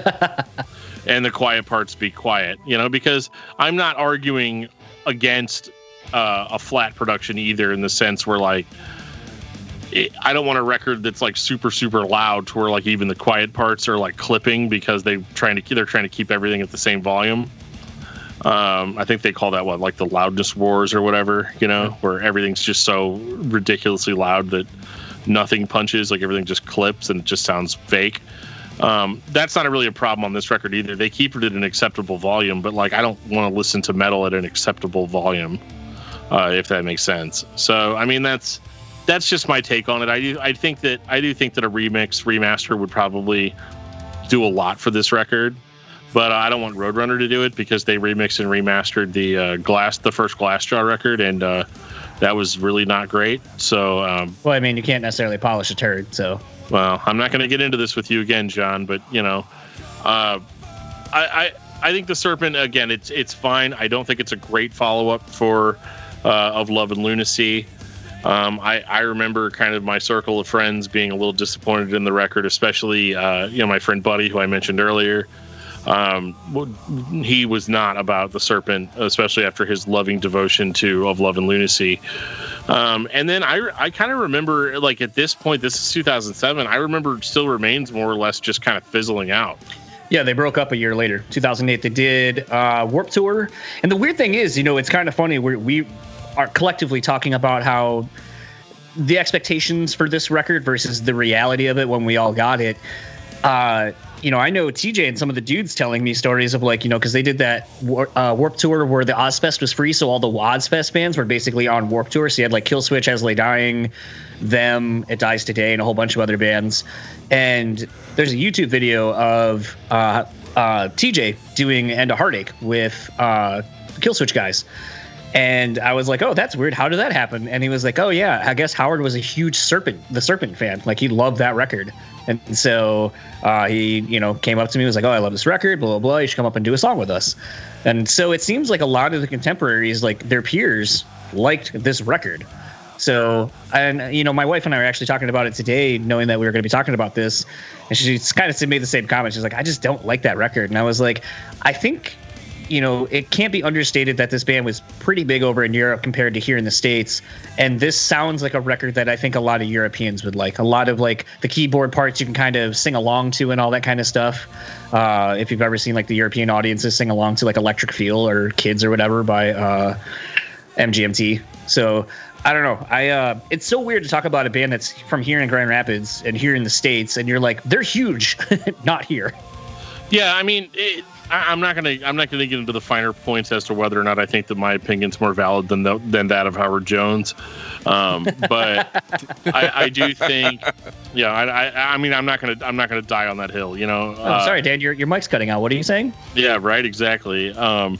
and the quiet parts be quiet, you know, because I'm not arguing against uh, a flat production either in the sense where like it, I don't want a record that's like super super loud to where like even the quiet parts are like clipping because they trying to they're trying to keep everything at the same volume. Um, I think they call that what, like the loudness wars or whatever, you know, where everything's just so ridiculously loud that nothing punches, like everything just clips and it just sounds fake. Um, that's not really a problem on this record either. They keep it at an acceptable volume, but like I don't want to listen to metal at an acceptable volume, uh, if that makes sense. So I mean that's that's just my take on it. I do I think that I do think that a remix remaster would probably do a lot for this record but I don't want Roadrunner to do it because they remixed and remastered the uh, glass, the first Glassjaw record, and uh, that was really not great. So, um, well, I mean, you can't necessarily polish a turd, so. Well, I'm not going to get into this with you again, John, but you know, uh, I, I I think the Serpent again, it's it's fine. I don't think it's a great follow up for uh, of Love and Lunacy. Um, I, I remember kind of my circle of friends being a little disappointed in the record, especially uh, you know my friend Buddy, who I mentioned earlier. Um, he was not about the serpent, especially after his loving devotion to of love and lunacy. Um, and then I, I kind of remember, like at this point, this is 2007. I remember Still Remains more or less just kind of fizzling out. Yeah, they broke up a year later, 2008. They did uh, Warped Tour, and the weird thing is, you know, it's kind of funny. We we are collectively talking about how the expectations for this record versus the reality of it when we all got it. Uh, you know, I know TJ and some of the dudes telling me stories of like, you know, because they did that war, uh, Warped Tour where the Ozzfest was free, so all the Ozzfest bands were basically on Warped Tour. So you had like Killswitch, As Lay Dying, them, It Dies Today, and a whole bunch of other bands. And there's a YouTube video of uh, uh, TJ doing End of Heartache with uh, Killswitch guys. And I was like, "Oh, that's weird. How did that happen?" And he was like, "Oh yeah, I guess Howard was a huge Serpent, the Serpent fan. Like he loved that record." And so uh, he, you know, came up to me was like, "Oh, I love this record. Blah blah blah. You should come up and do a song with us." And so it seems like a lot of the contemporaries, like their peers, liked this record. So, and you know, my wife and I were actually talking about it today, knowing that we were going to be talking about this. And she kind of made the same comment. She's like, "I just don't like that record." And I was like, "I think you know, it can't be understated that this band was pretty big over in Europe compared to here in the States. And this sounds like a record that I think a lot of Europeans would like. A lot of like the keyboard parts you can kind of sing along to and all that kind of stuff. Uh, if you've ever seen like the European audiences sing along to like Electric Feel or Kids or whatever by uh, MGMT. So I don't know. I uh, it's so weird to talk about a band that's from here in Grand Rapids and here in the states, and you're like, they're huge, not here. Yeah, I mean, it, I, am not gonna I'm not gonna get into the finer points as to whether or not I think that my opinion's more valid than the, than that of Howard Jones. Um, but I, I, do think, yeah, I, I, I mean I'm not gonna I'm not gonna die on that hill. You know. Oh, uh, sorry, Dan. Your your mic's cutting out. What are you saying? Yeah. Right. Exactly. Um,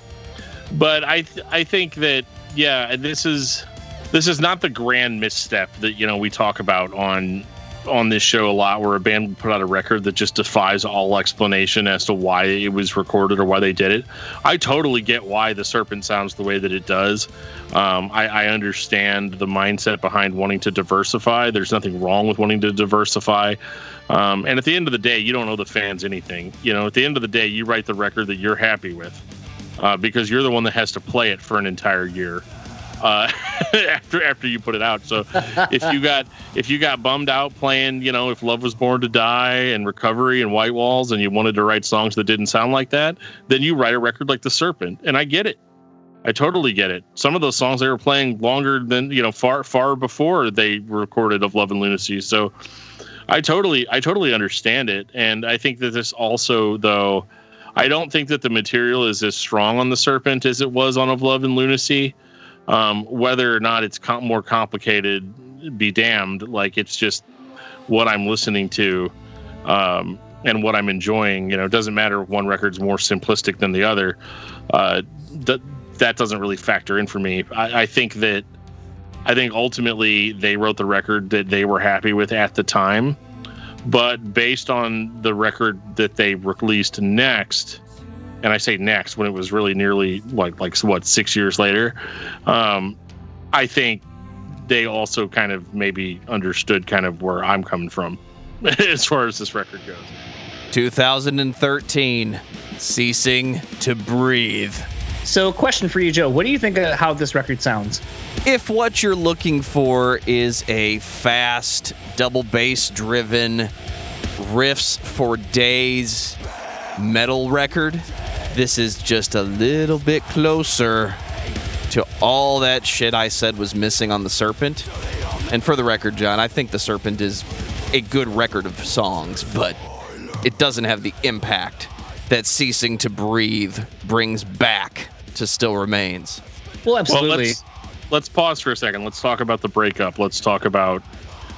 but I th- I think that yeah, this is this is not the grand misstep that you know we talk about on on this show a lot where a band put out a record that just defies all explanation as to why it was recorded or why they did it. I totally get why the Serpent sounds the way that it does. Um, I, I, understand the mindset behind wanting to diversify. There's nothing wrong with wanting to diversify. Um, and at the end of the day, you don't owe the fans anything. You know, at the end of the day, you write the record that you're happy with uh, because you're the one that has to play it for an entire year uh, after after you put it out. So if you got if you got bummed out playing, you know, if Love Was Born to Die and Recovery and White Walls, and you wanted to write songs that didn't sound like that, then you write a record like The Serpent, and I get it. I totally get it. Some of those songs they were playing longer than you know, far far before they recorded of Love and Lunacy. So I totally I totally understand it, and I think that this also though. I don't think that the material is as strong on the Serpent as it was on Of Love and Lunacy. Um, whether or not it's com- more complicated, be damned. Like it's just what I'm listening to um, and what I'm enjoying. You know, it doesn't matter if one record's more simplistic than the other. Uh, that that doesn't really factor in for me. I, I think that I think ultimately they wrote the record that they were happy with at the time, but based on the record that they released next and I say next when it was really nearly like like what six years later. Um, I think they also kind of maybe understood kind of where I'm coming from as far as this record goes. 2013, ceasing to breathe. So, question for you, Joe. What do you think of how this record sounds? If what you're looking for is a fast, double bass driven, riffs for days metal record, this is just a little bit closer to all that shit I said was missing on The Serpent. And for the record, John, I think The Serpent is a good record of songs, but it doesn't have the impact that Ceasing to Breathe brings back to Still Remains. Well, absolutely. Well, let's, let's pause for a second. Let's talk about the breakup. Let's talk about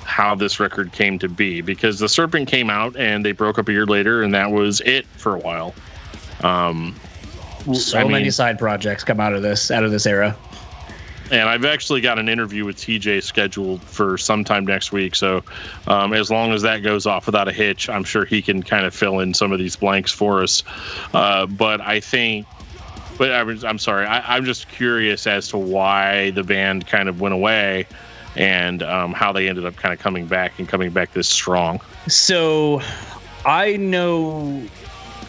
how this record came to be because The Serpent came out and they broke up a year later, and that was it for a while. Um, so I mean, many side projects come out of this out of this era. And I've actually got an interview with TJ scheduled for sometime next week. So, um, as long as that goes off without a hitch, I'm sure he can kind of fill in some of these blanks for us. Uh, but I think but I was, I'm sorry. I, I'm just curious as to why the band kind of went away and um, how they ended up kind of coming back and coming back this strong. So I know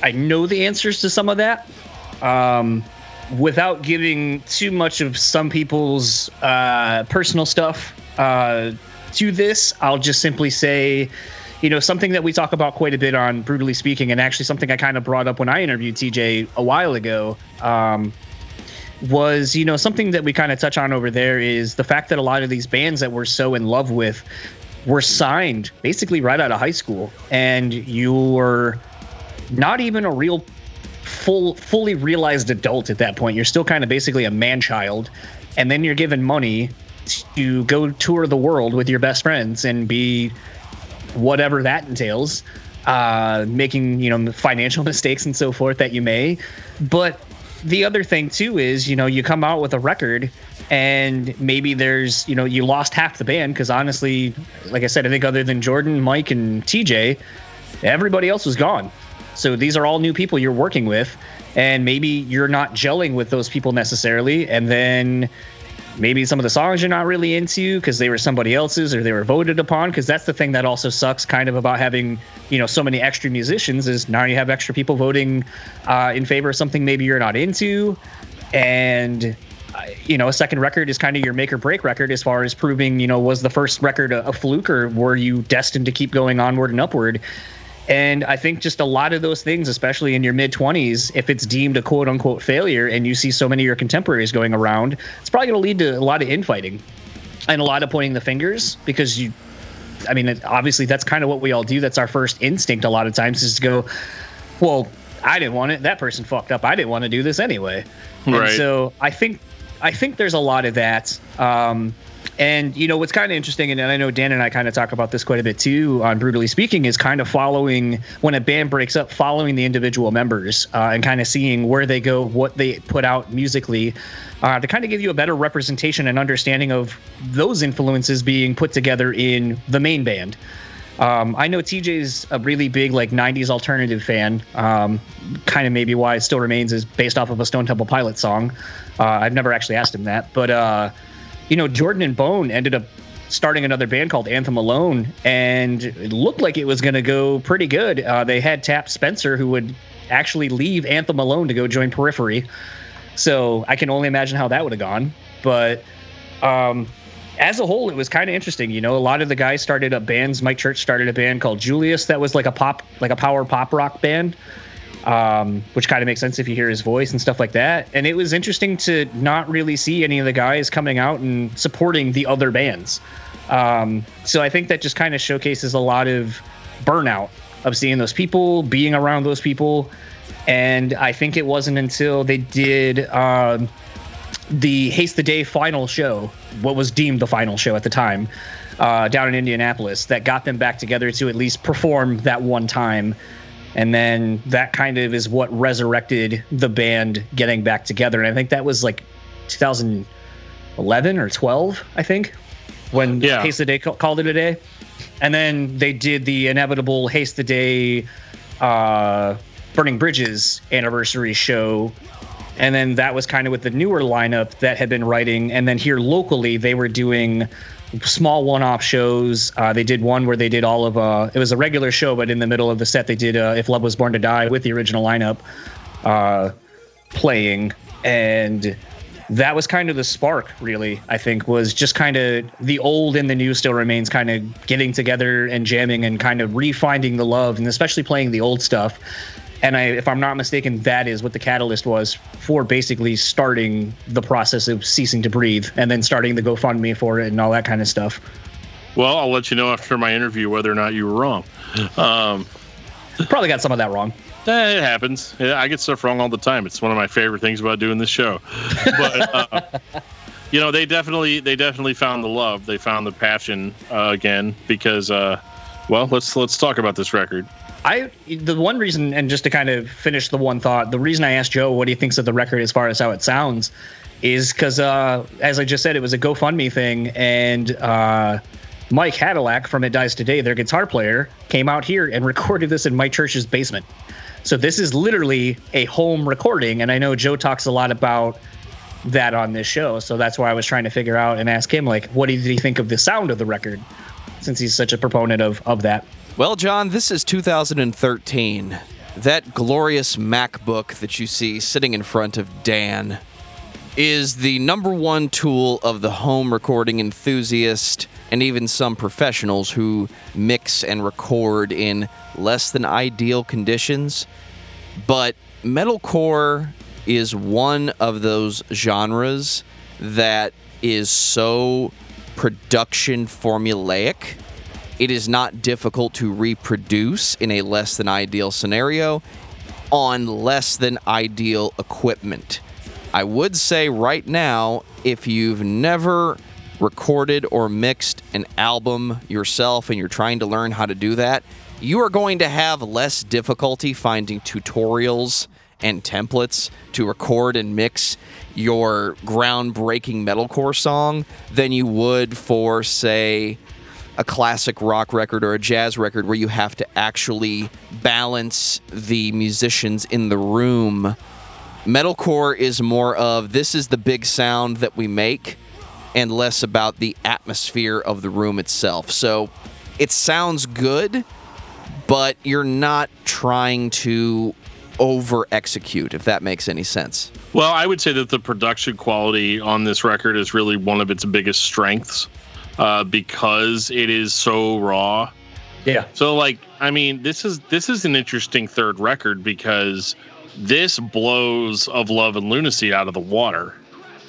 I know the answers to some of that. Um, without giving too much of some people's uh, personal stuff uh, to this, I'll just simply say, you know, something that we talk about quite a bit on Brutally Speaking, and actually something I kind of brought up when I interviewed TJ a while ago. Um, was you know something that we kind of touch on over there is the fact that a lot of these bands that we're so in love with were signed basically right out of high school and you were not even a real full fully realized adult at that point. You're still kind of basically a man child and then you're given money to go tour the world with your best friends and be whatever that entails uh, making you know financial mistakes and so forth that you may. But the other thing too is you know you come out with a record and maybe there's you know you lost half the band because honestly like i said i think other than jordan mike and tj everybody else was gone so these are all new people you're working with and maybe you're not gelling with those people necessarily and then maybe some of the songs you're not really into because they were somebody else's or they were voted upon because that's the thing that also sucks kind of about having you know so many extra musicians is now you have extra people voting uh, in favor of something maybe you're not into. And you know a second record is kind of your make or break record as far as proving you know was the first record a, a fluke or were you destined to keep going onward and upward and I think just a lot of those things, especially in your mid 20s, if it's deemed a quote unquote failure and you see so many of your contemporaries going around, it's probably going to lead to a lot of infighting and a lot of pointing the fingers because you, I mean, obviously that's kind of what we all do. That's our first instinct a lot of times is to go, well, I didn't want it. That person fucked up. I didn't want to do this anyway. Right. And so I think, I think there's a lot of that. Um, and you know what's kind of interesting, and I know Dan and I kind of talk about this quite a bit too on Brutally Speaking, is kind of following when a band breaks up, following the individual members uh, and kind of seeing where they go, what they put out musically, uh, to kind of give you a better representation and understanding of those influences being put together in the main band. Um, I know TJ's a really big like '90s alternative fan. Um, kind of maybe why it still remains is based off of a Stone Temple Pilots song. Uh, I've never actually asked him that, but uh, you know, Jordan and Bone ended up starting another band called Anthem Alone, and it looked like it was going to go pretty good. Uh, they had tapped Spencer, who would actually leave Anthem Alone to go join Periphery. So I can only imagine how that would have gone. But um, as a whole, it was kind of interesting. You know, a lot of the guys started up bands. Mike Church started a band called Julius that was like a pop, like a power pop rock band um, which kind of makes sense if you hear his voice and stuff like that. And it was interesting to not really see any of the guys coming out and supporting the other bands. Um, so I think that just kind of showcases a lot of burnout of seeing those people, being around those people. And I think it wasn't until they did um, the Haste the Day final show, what was deemed the final show at the time, uh, down in Indianapolis, that got them back together to at least perform that one time and then that kind of is what resurrected the band getting back together. And i think that was like 2011 or 12 i think when Yeah. haste the day ca- called it a day. And then they did the inevitable haste the day uh, burning bridges anniversary show. And then that was kind of with the newer lineup that had been writing. And then here locally they were doing small one-off shows. Uh, they did one where they did all of uh, it was a regular show but in the middle of the set they did uh, if love was born to die with the original lineup uh, playing. And that was kind of the spark really i think was just kind of the old and the new still remains kind of getting together and jamming and kind of refinding the love and especially playing the old stuff and I, if I'm not mistaken, that is what the catalyst was for basically starting the process of ceasing to breathe and then starting the GoFundMe for it and all that kind of stuff. Well, I'll let you know after my interview whether or not you were wrong. Um, Probably got some of that wrong. eh, it happens. Yeah, I get stuff wrong all the time. It's one of my favorite things about doing this show. But uh, you know, they definitely they definitely found the love. They found the passion uh, again because. Uh, well, let's let's talk about this record. I the one reason, and just to kind of finish the one thought, the reason I asked Joe what he thinks of the record as far as how it sounds, is because uh, as I just said, it was a GoFundMe thing, and uh, Mike Hatalak from It Dies Today, their guitar player, came out here and recorded this in Mike Church's basement. So this is literally a home recording, and I know Joe talks a lot about that on this show. So that's why I was trying to figure out and ask him like, what did he think of the sound of the record, since he's such a proponent of of that. Well, John, this is 2013. That glorious MacBook that you see sitting in front of Dan is the number one tool of the home recording enthusiast and even some professionals who mix and record in less than ideal conditions. But metalcore is one of those genres that is so production formulaic. It is not difficult to reproduce in a less than ideal scenario on less than ideal equipment. I would say right now, if you've never recorded or mixed an album yourself and you're trying to learn how to do that, you are going to have less difficulty finding tutorials and templates to record and mix your groundbreaking metalcore song than you would for, say, a classic rock record or a jazz record where you have to actually balance the musicians in the room. Metalcore is more of this is the big sound that we make and less about the atmosphere of the room itself. So it sounds good, but you're not trying to over execute, if that makes any sense. Well, I would say that the production quality on this record is really one of its biggest strengths uh, because it is so raw. Yeah. So, like, I mean, this is this is an interesting third record because this blows of love and lunacy out of the water.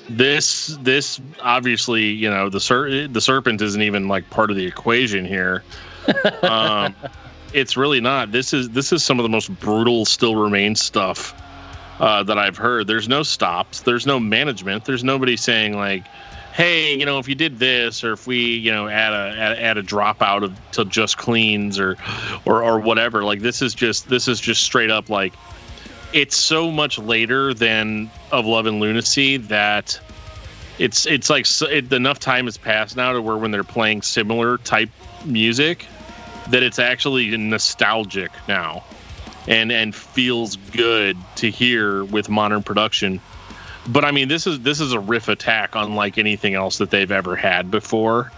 This this obviously, you know, the ser- the serpent isn't even like part of the equation here. um, it's really not. This is this is some of the most brutal still remains stuff uh, that I've heard. There's no stops. There's no management. There's nobody saying like, "Hey, you know, if you did this, or if we, you know, add a add, add a dropout of to just cleans, or or or whatever." Like this is just this is just straight up like it's so much later than of Love and Lunacy that it's it's like so, it, enough time has passed now to where when they're playing similar type music that it's actually nostalgic now and and feels good to hear with modern production but i mean this is this is a riff attack unlike anything else that they've ever had before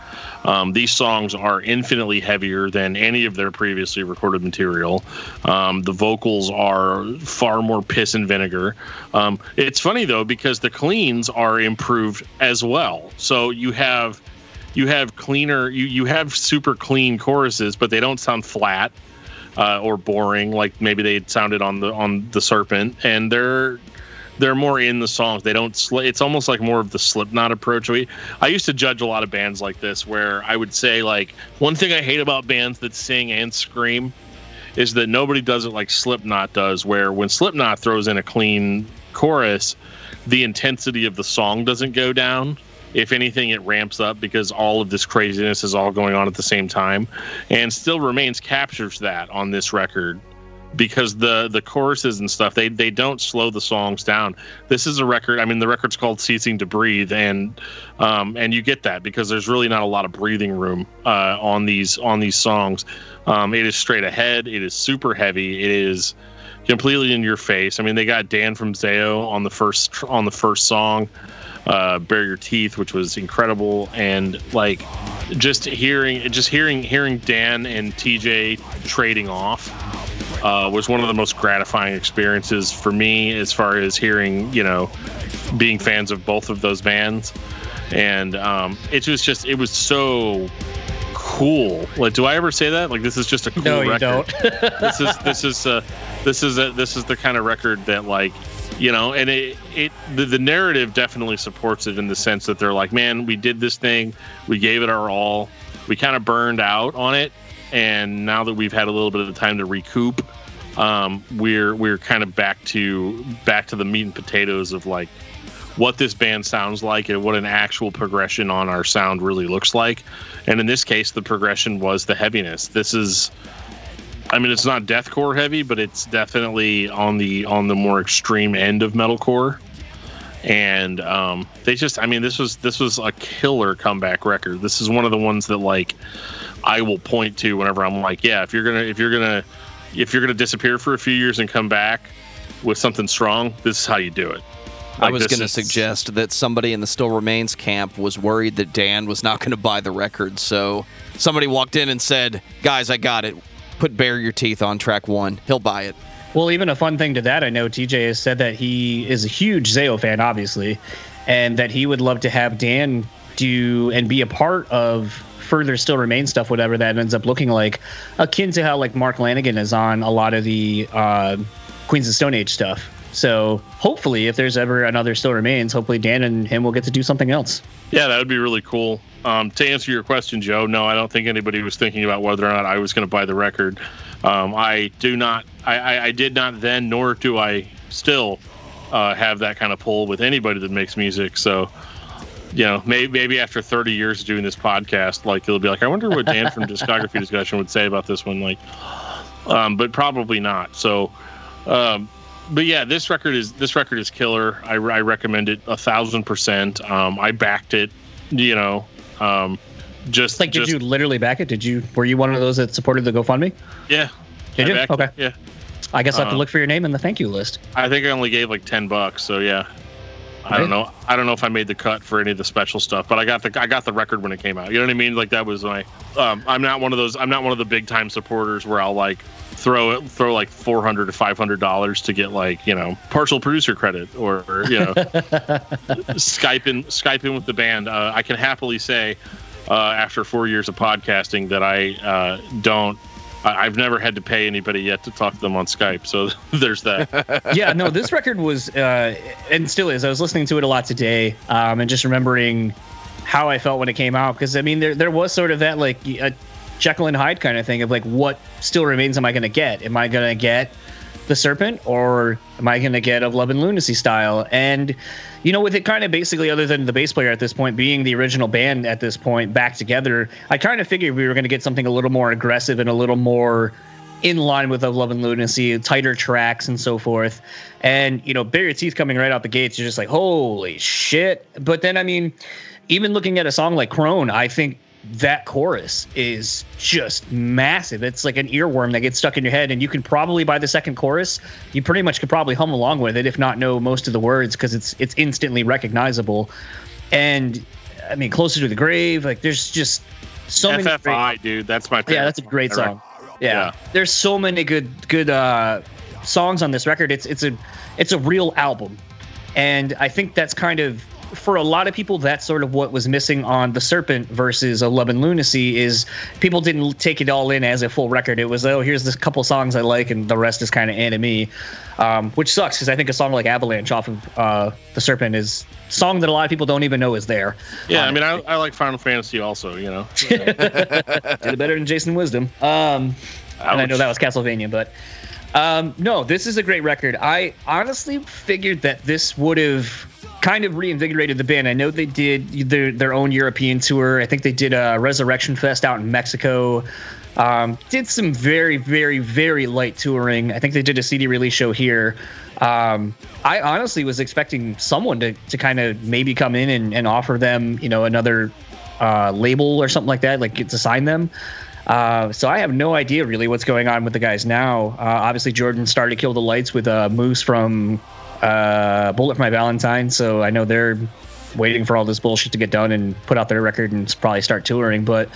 um, these songs are infinitely heavier than any of their previously recorded material. Um, the vocals are far more piss and vinegar. Um, it's funny though because the cleans are improved as well. So you have you have cleaner you you have super clean choruses, but they don't sound flat. Uh, or boring, like maybe they sounded on the on the Serpent, and they're they're more in the songs. They don't. Sl- it's almost like more of the Slipknot approach. We, I used to judge a lot of bands like this, where I would say like one thing I hate about bands that sing and scream is that nobody does it like Slipknot does. Where when Slipknot throws in a clean chorus, the intensity of the song doesn't go down. If anything, it ramps up because all of this craziness is all going on at the same time, and still remains captures that on this record because the the choruses and stuff they they don't slow the songs down. This is a record. I mean, the record's called "Ceasing to Breathe," and um, and you get that because there's really not a lot of breathing room uh, on these on these songs. Um, it is straight ahead. It is super heavy. It is completely in your face. I mean, they got Dan from Zao on the first on the first song, uh, "Bare Your Teeth," which was incredible, and like just hearing just hearing hearing Dan and TJ trading off uh, was one of the most gratifying experiences for me as far as hearing, you know, being fans of both of those bands. And um, it was just, it was so cool. Like, do I ever say that? Like, this is just a cool No, you record. don't. this is this is uh, this is a, this is the kind of record that like you know and it it the, the narrative definitely supports it in the sense that they're like man we did this thing we gave it our all we kind of burned out on it and now that we've had a little bit of time to recoup um, we're we're kind of back to back to the meat and potatoes of like what this band sounds like and what an actual progression on our sound really looks like and in this case the progression was the heaviness this is I mean, it's not deathcore heavy, but it's definitely on the on the more extreme end of metalcore. and um, they just I mean this was this was a killer comeback record. This is one of the ones that like I will point to whenever I'm like, yeah, if you're gonna if you're gonna if you're gonna disappear for a few years and come back with something strong, this is how you do it. I was going to suggest that somebody in the Still Remains camp was worried that Dan was not going to buy the record. So somebody walked in and said, Guys, I got it. Put Bare Your Teeth on track one. He'll buy it. Well, even a fun thing to that, I know TJ has said that he is a huge Zao fan, obviously, and that he would love to have Dan do and be a part of further Still Remains stuff, whatever that ends up looking like, akin to how like Mark Lanegan is on a lot of the uh, Queens of Stone Age stuff. So hopefully, if there's ever another Still Remains, hopefully Dan and him will get to do something else. Yeah, that would be really cool. Um, to answer your question, Joe, no, I don't think anybody was thinking about whether or not I was going to buy the record. Um, I do not. I, I, I, did not then, nor do I still uh, have that kind of pull with anybody that makes music. So, you know, maybe, maybe after 30 years of doing this podcast, like it'll be like, I wonder what Dan from Discography Discussion would say about this one. Like, um, but probably not. So, um, but yeah, this record is this record is killer. I, I recommend it a thousand percent. Um, I backed it. You know, um, just like just, did you literally back it? Did you were you one of those that supported the GoFundMe? Yeah. Did you? Okay. It, yeah. I guess I have to uh, look for your name in the thank you list. I think I only gave like ten bucks, so yeah. I don't know. I don't know if I made the cut for any of the special stuff, but I got the I got the record when it came out. You know what I mean? Like that was my. Um, I'm not one of those. I'm not one of the big time supporters where I'll like throw it throw like 400 to 500 dollars to get like you know partial producer credit or you know Skype in Skype in with the band. Uh, I can happily say uh, after four years of podcasting that I uh, don't I've never had to pay anybody yet to talk to them on Skype, so there's that. yeah, no, this record was uh, and still is. I was listening to it a lot today, um, and just remembering how I felt when it came out because I mean there there was sort of that like a Jekyll and Hyde kind of thing of like what still remains am I going to get? Am I going to get the Serpent or am I going to get a Love and Lunacy style? And you know, with it kind of basically, other than the bass player at this point being the original band at this point back together, I kind of figured we were going to get something a little more aggressive and a little more in line with Love and Lunacy, tighter tracks and so forth. And, you know, Bare Your Teeth coming right out the gates, you're just like, holy shit. But then, I mean, even looking at a song like Crone, I think that chorus is just massive. It's like an earworm that gets stuck in your head, and you can probably by the second chorus, you pretty much could probably hum along with it, if not know most of the words, because it's it's instantly recognizable. And I mean, closer to the grave, like there's just so FFI, many. Great, dude, that's my favorite. Yeah, that's a great song. Yeah. yeah, there's so many good good uh, songs on this record. It's it's a it's a real album, and I think that's kind of for a lot of people, that's sort of what was missing on The Serpent versus A Love and Lunacy is people didn't take it all in as a full record. It was, oh, here's this couple songs I like, and the rest is kind of anime, um, which sucks because I think a song like Avalanche off of uh, The Serpent is song that a lot of people don't even know is there. Yeah, um, I mean, I, I, like Final Fantasy also, you know. Did it better than Jason Wisdom. Um, and I know that was Castlevania, but um, no, this is a great record. I honestly figured that this would have kind of reinvigorated the band. I know they did their, their own European tour. I think they did a Resurrection Fest out in Mexico. Um, did some very, very, very light touring. I think they did a CD release show here. Um, I honestly was expecting someone to, to kind of maybe come in and, and offer them, you know, another uh, label or something like that, like get to sign them. Uh, so I have no idea really what's going on with the guys now. Uh, obviously, Jordan started to kill the lights with uh, Moose from uh, Bullet for My Valentine, so I know they're waiting for all this bullshit to get done and put out their record and probably start touring. But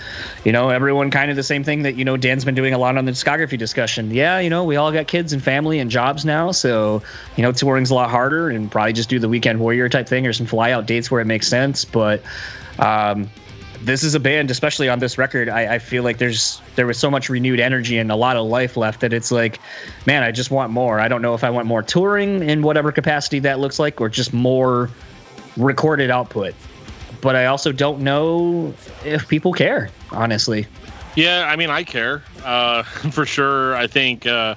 you know, everyone kind of the same thing that you know Dan's been doing a lot on the discography discussion. Yeah, you know, we all got kids and family and jobs now, so you know, touring's a lot harder and probably just do the weekend warrior type thing or some fly out dates where it makes sense. But um, this is a band, especially on this record. I, I, feel like there's there was so much renewed energy and a lot of life left that it's like, man, I just want more. I don't know if I want more touring in whatever capacity that looks like, or just more recorded output. But I also don't know if people care, honestly. Yeah, I mean, I care uh, for sure. I think. Uh,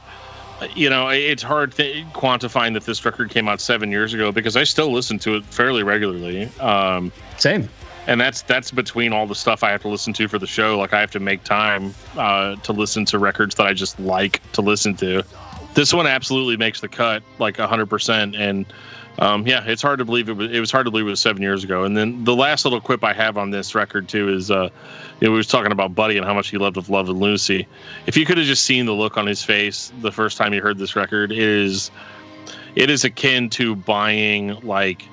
you know, it's hard th- quantifying that this record came out seven years ago because I still listen to it fairly regularly. Um, Same and that's that's between all the stuff I have to listen to for the show. Like I have to make time uh, to listen to records that I just like to listen to. this one absolutely makes the cut like 100% and um, yeah it's hard to believe it was it was hard to believe it was seven years ago and then the last little quip i have on this record too is uh you know, we was talking about buddy and how much he loved of love and lucy if you could have just seen the look on his face the first time you heard this record it is it is akin to buying like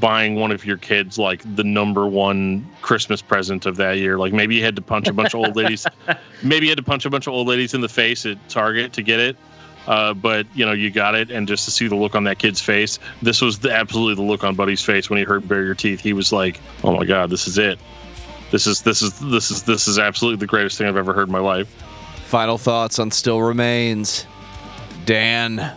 buying one of your kids like the number one Christmas present of that year. Like maybe you had to punch a bunch of old ladies, maybe you had to punch a bunch of old ladies in the face at Target to get it. Uh, but you know you got it, and just to see the look on that kid's face, this was the, absolutely the look on Buddy's face when he heard "Bare Your Teeth." He was like, "Oh my God, this is it! This is this is this is this is absolutely the greatest thing I've ever heard in my life." Final thoughts on Still Remains, Dan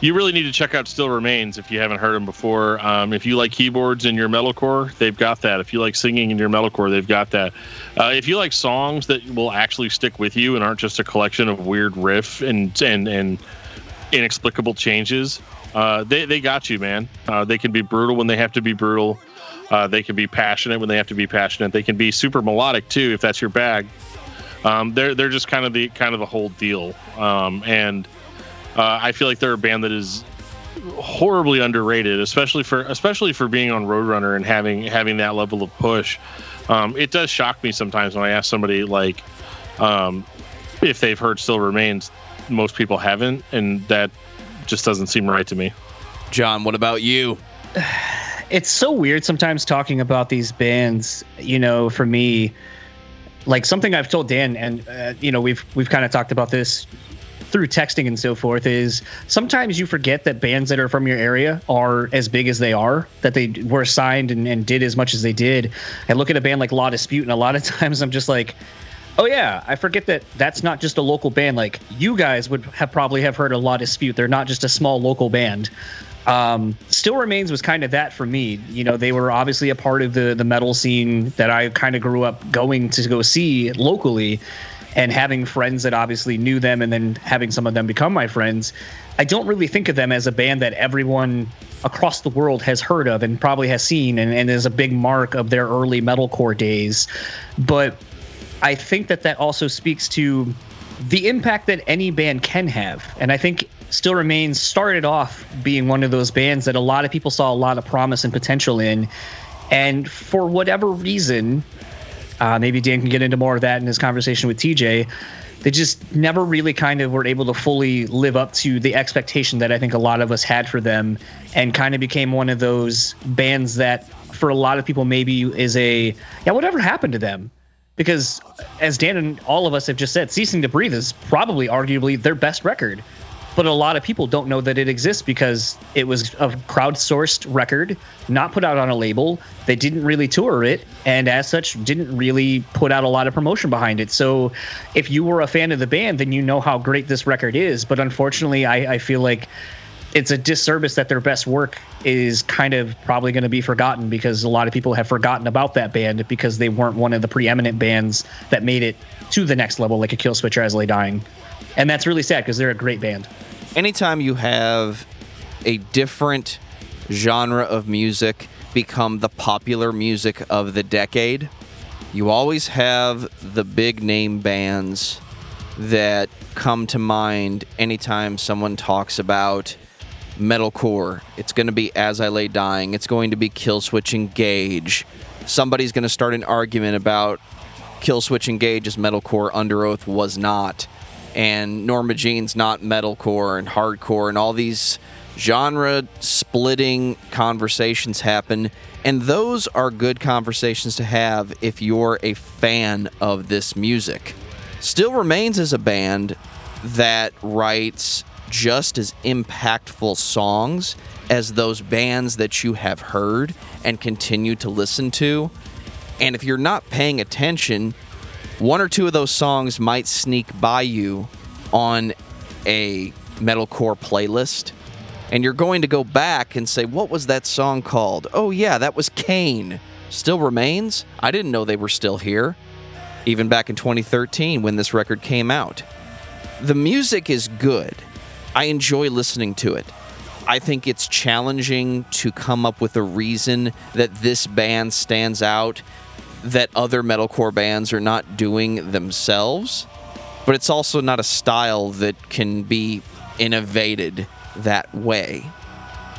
you really need to check out Still Remains if you haven't heard them before. Um, if you like keyboards in your metalcore, they've got that. If you like singing in your metalcore, they've got that. Uh, if you like songs that will actually stick with you and aren't just a collection of weird riff and and and inexplicable changes, uh, they they got you, man. Uh, they can be brutal when they have to be brutal. Uh, they can be passionate when they have to be passionate. They can be super melodic too, if that's your bag. Um, they're they're just kind of the kind of the whole deal. Um, and uh, I feel like they're a band that is horribly underrated, especially for especially for being on Roadrunner and having having that level of push. Um, it does shock me sometimes when I ask somebody like um, if they've heard Still Remains. Most people haven't, and that just doesn't seem right to me. John, what about you? It's so weird sometimes talking about these bands. You know, for me, like something I've told Dan, and uh, you know, we've we've kind of talked about this through texting and so forth is sometimes you forget that bands that are from your area are as big as they are, that they were signed and, and did as much as they did. I look at a band like La Dispute, and a lot of times I'm just like, oh yeah, I forget that that's not just a local band. Like you guys would have probably have heard a La Dispute. They're not just a small local band. Um, Still Remains was kind of that for me. You know, they were obviously a part of the the metal scene that I kind of grew up going to go see locally and having friends that obviously knew them and then having some of them become my friends, I don't really think of them as a band that everyone across the world has heard of and probably has seen and, and is a big mark of their early metalcore days. But I think that that also speaks to the impact that any band can have. And I think Still Remains started off being one of those bands that a lot of people saw a lot of promise and potential in. And for whatever reason, uh, maybe Dan can get into more of that in his conversation with TJ. They just never really kind of were able to fully live up to the expectation that I think a lot of us had for them and kind of became one of those bands that, for a lot of people, maybe is a, yeah, whatever happened to them? Because as Dan and all of us have just said, Ceasing to Breathe is probably arguably their best record but a lot of people don't know that it exists because it was a crowdsourced record, not put out on a label. They didn't really tour it, and as such, didn't really put out a lot of promotion behind it. So, if you were a fan of the band, then you know how great this record is. But unfortunately, I, I feel like it's a disservice that their best work is kind of probably going to be forgotten because a lot of people have forgotten about that band because they weren't one of the preeminent bands that made it to the next level, like a Killswitch or As Lay Dying. And that's really sad because they're a great band anytime you have a different genre of music become the popular music of the decade, you always have the big name bands that come to mind anytime someone talks about metalcore. It's going to be As I Lay Dying. It's going to be Killswitch Engage. Somebody's going to start an argument about Killswitch Engage as metalcore. Underoath was not and Norma Jean's not metalcore and hardcore, and all these genre splitting conversations happen. And those are good conversations to have if you're a fan of this music. Still Remains as a band that writes just as impactful songs as those bands that you have heard and continue to listen to. And if you're not paying attention, one or two of those songs might sneak by you on a metalcore playlist and you're going to go back and say what was that song called? Oh yeah that was kane. Still remains? I didn't know they were still here even back in 2013 when this record came out. The music is good. I enjoy listening to it. I think it's challenging to come up with a reason that this band stands out that other metalcore bands are not doing themselves. But it's also not a style that can be innovated that way.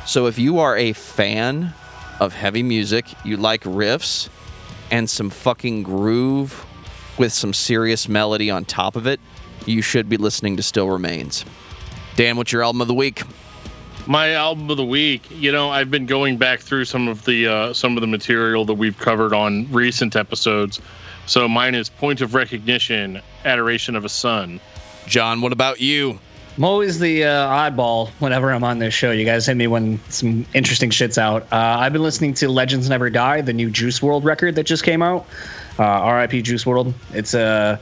So if you are a fan of heavy music, you like riffs and some fucking groove with some serious melody on top of it, you should be listening to Still Remains. Dan, what's your album of the week? My album of the week, you know, I've been going back through some of the uh, some of the material that we've covered on recent episodes. So mine is Point of Recognition, Adoration of a Son. John, what about you? I'm always the uh, oddball whenever I'm on this show. You guys hit me when some interesting shit's out. Uh, I've been listening to Legends Never Die, the new Juice WRLD record that just came out. Uh, RIP Juice WRLD. It's a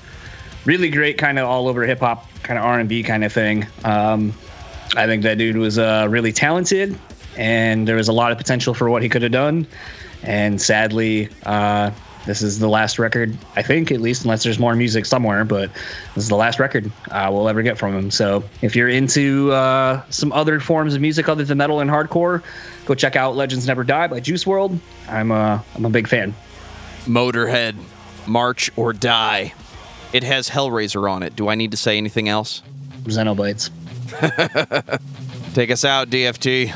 really great kind of all over hip hop, kind of R&B kind of thing. Um, I think that dude was uh, really talented, and there was a lot of potential for what he could have done. And sadly, uh, this is the last record, I think, at least, unless there's more music somewhere. But this is the last record uh, we'll ever get from him. So if you're into uh, some other forms of music other than metal and hardcore, go check out Legends Never Die by Juice WRLD. I'm a, I'm a big fan. Motorhead, March or Die. It has Hellraiser on it. Do I need to say anything else? Xenoblades. Take us out, DFT.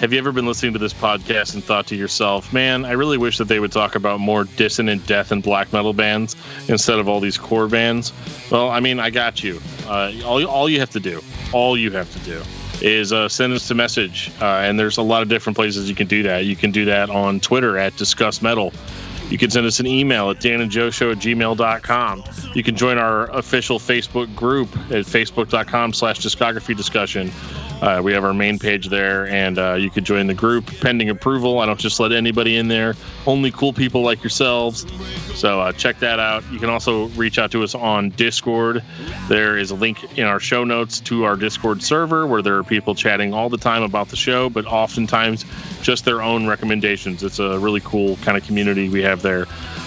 Have you ever been listening to this podcast and thought to yourself, man, I really wish that they would talk about more dissonant death and black metal bands instead of all these core bands? Well, I mean, I got you. Uh, all, all you have to do, all you have to do is uh, send us a message. Uh, and there's a lot of different places you can do that. You can do that on Twitter at Discuss Metal. You can send us an email at danandjoeshow at gmail.com. You can join our official Facebook group at facebook.com slash discography discussion. Uh, we have our main page there, and uh, you could join the group pending approval. I don't just let anybody in there, only cool people like yourselves. So uh, check that out. You can also reach out to us on Discord. There is a link in our show notes to our Discord server where there are people chatting all the time about the show, but oftentimes just their own recommendations. It's a really cool kind of community we have there.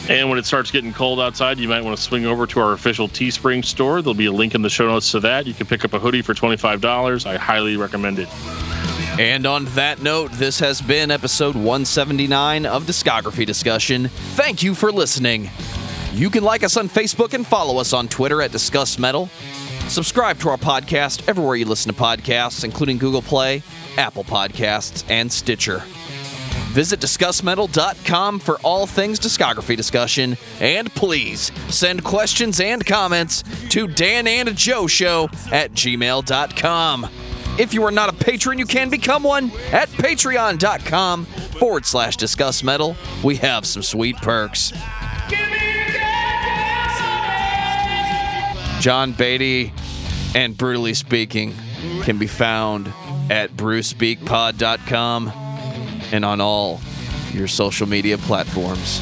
And when it starts getting cold outside, you might want to swing over to our official Teespring store. There'll be a link in the show notes to that. You can pick up a hoodie for $25. I highly recommend it. And on that note, this has been episode 179 of Discography Discussion. Thank you for listening. You can like us on Facebook and follow us on Twitter at Discuss Metal. Subscribe to our podcast everywhere you listen to podcasts, including Google Play, Apple Podcasts, and Stitcher. Visit DiscussMetal.com for all things discography discussion, and please send questions and comments to Dan and Joe Show at gmail.com. If you are not a patron, you can become one at patreon.com forward slash discuss metal. We have some sweet perks. John Beatty and Brutally Speaking can be found at brewspeakpod.com and on all your social media platforms.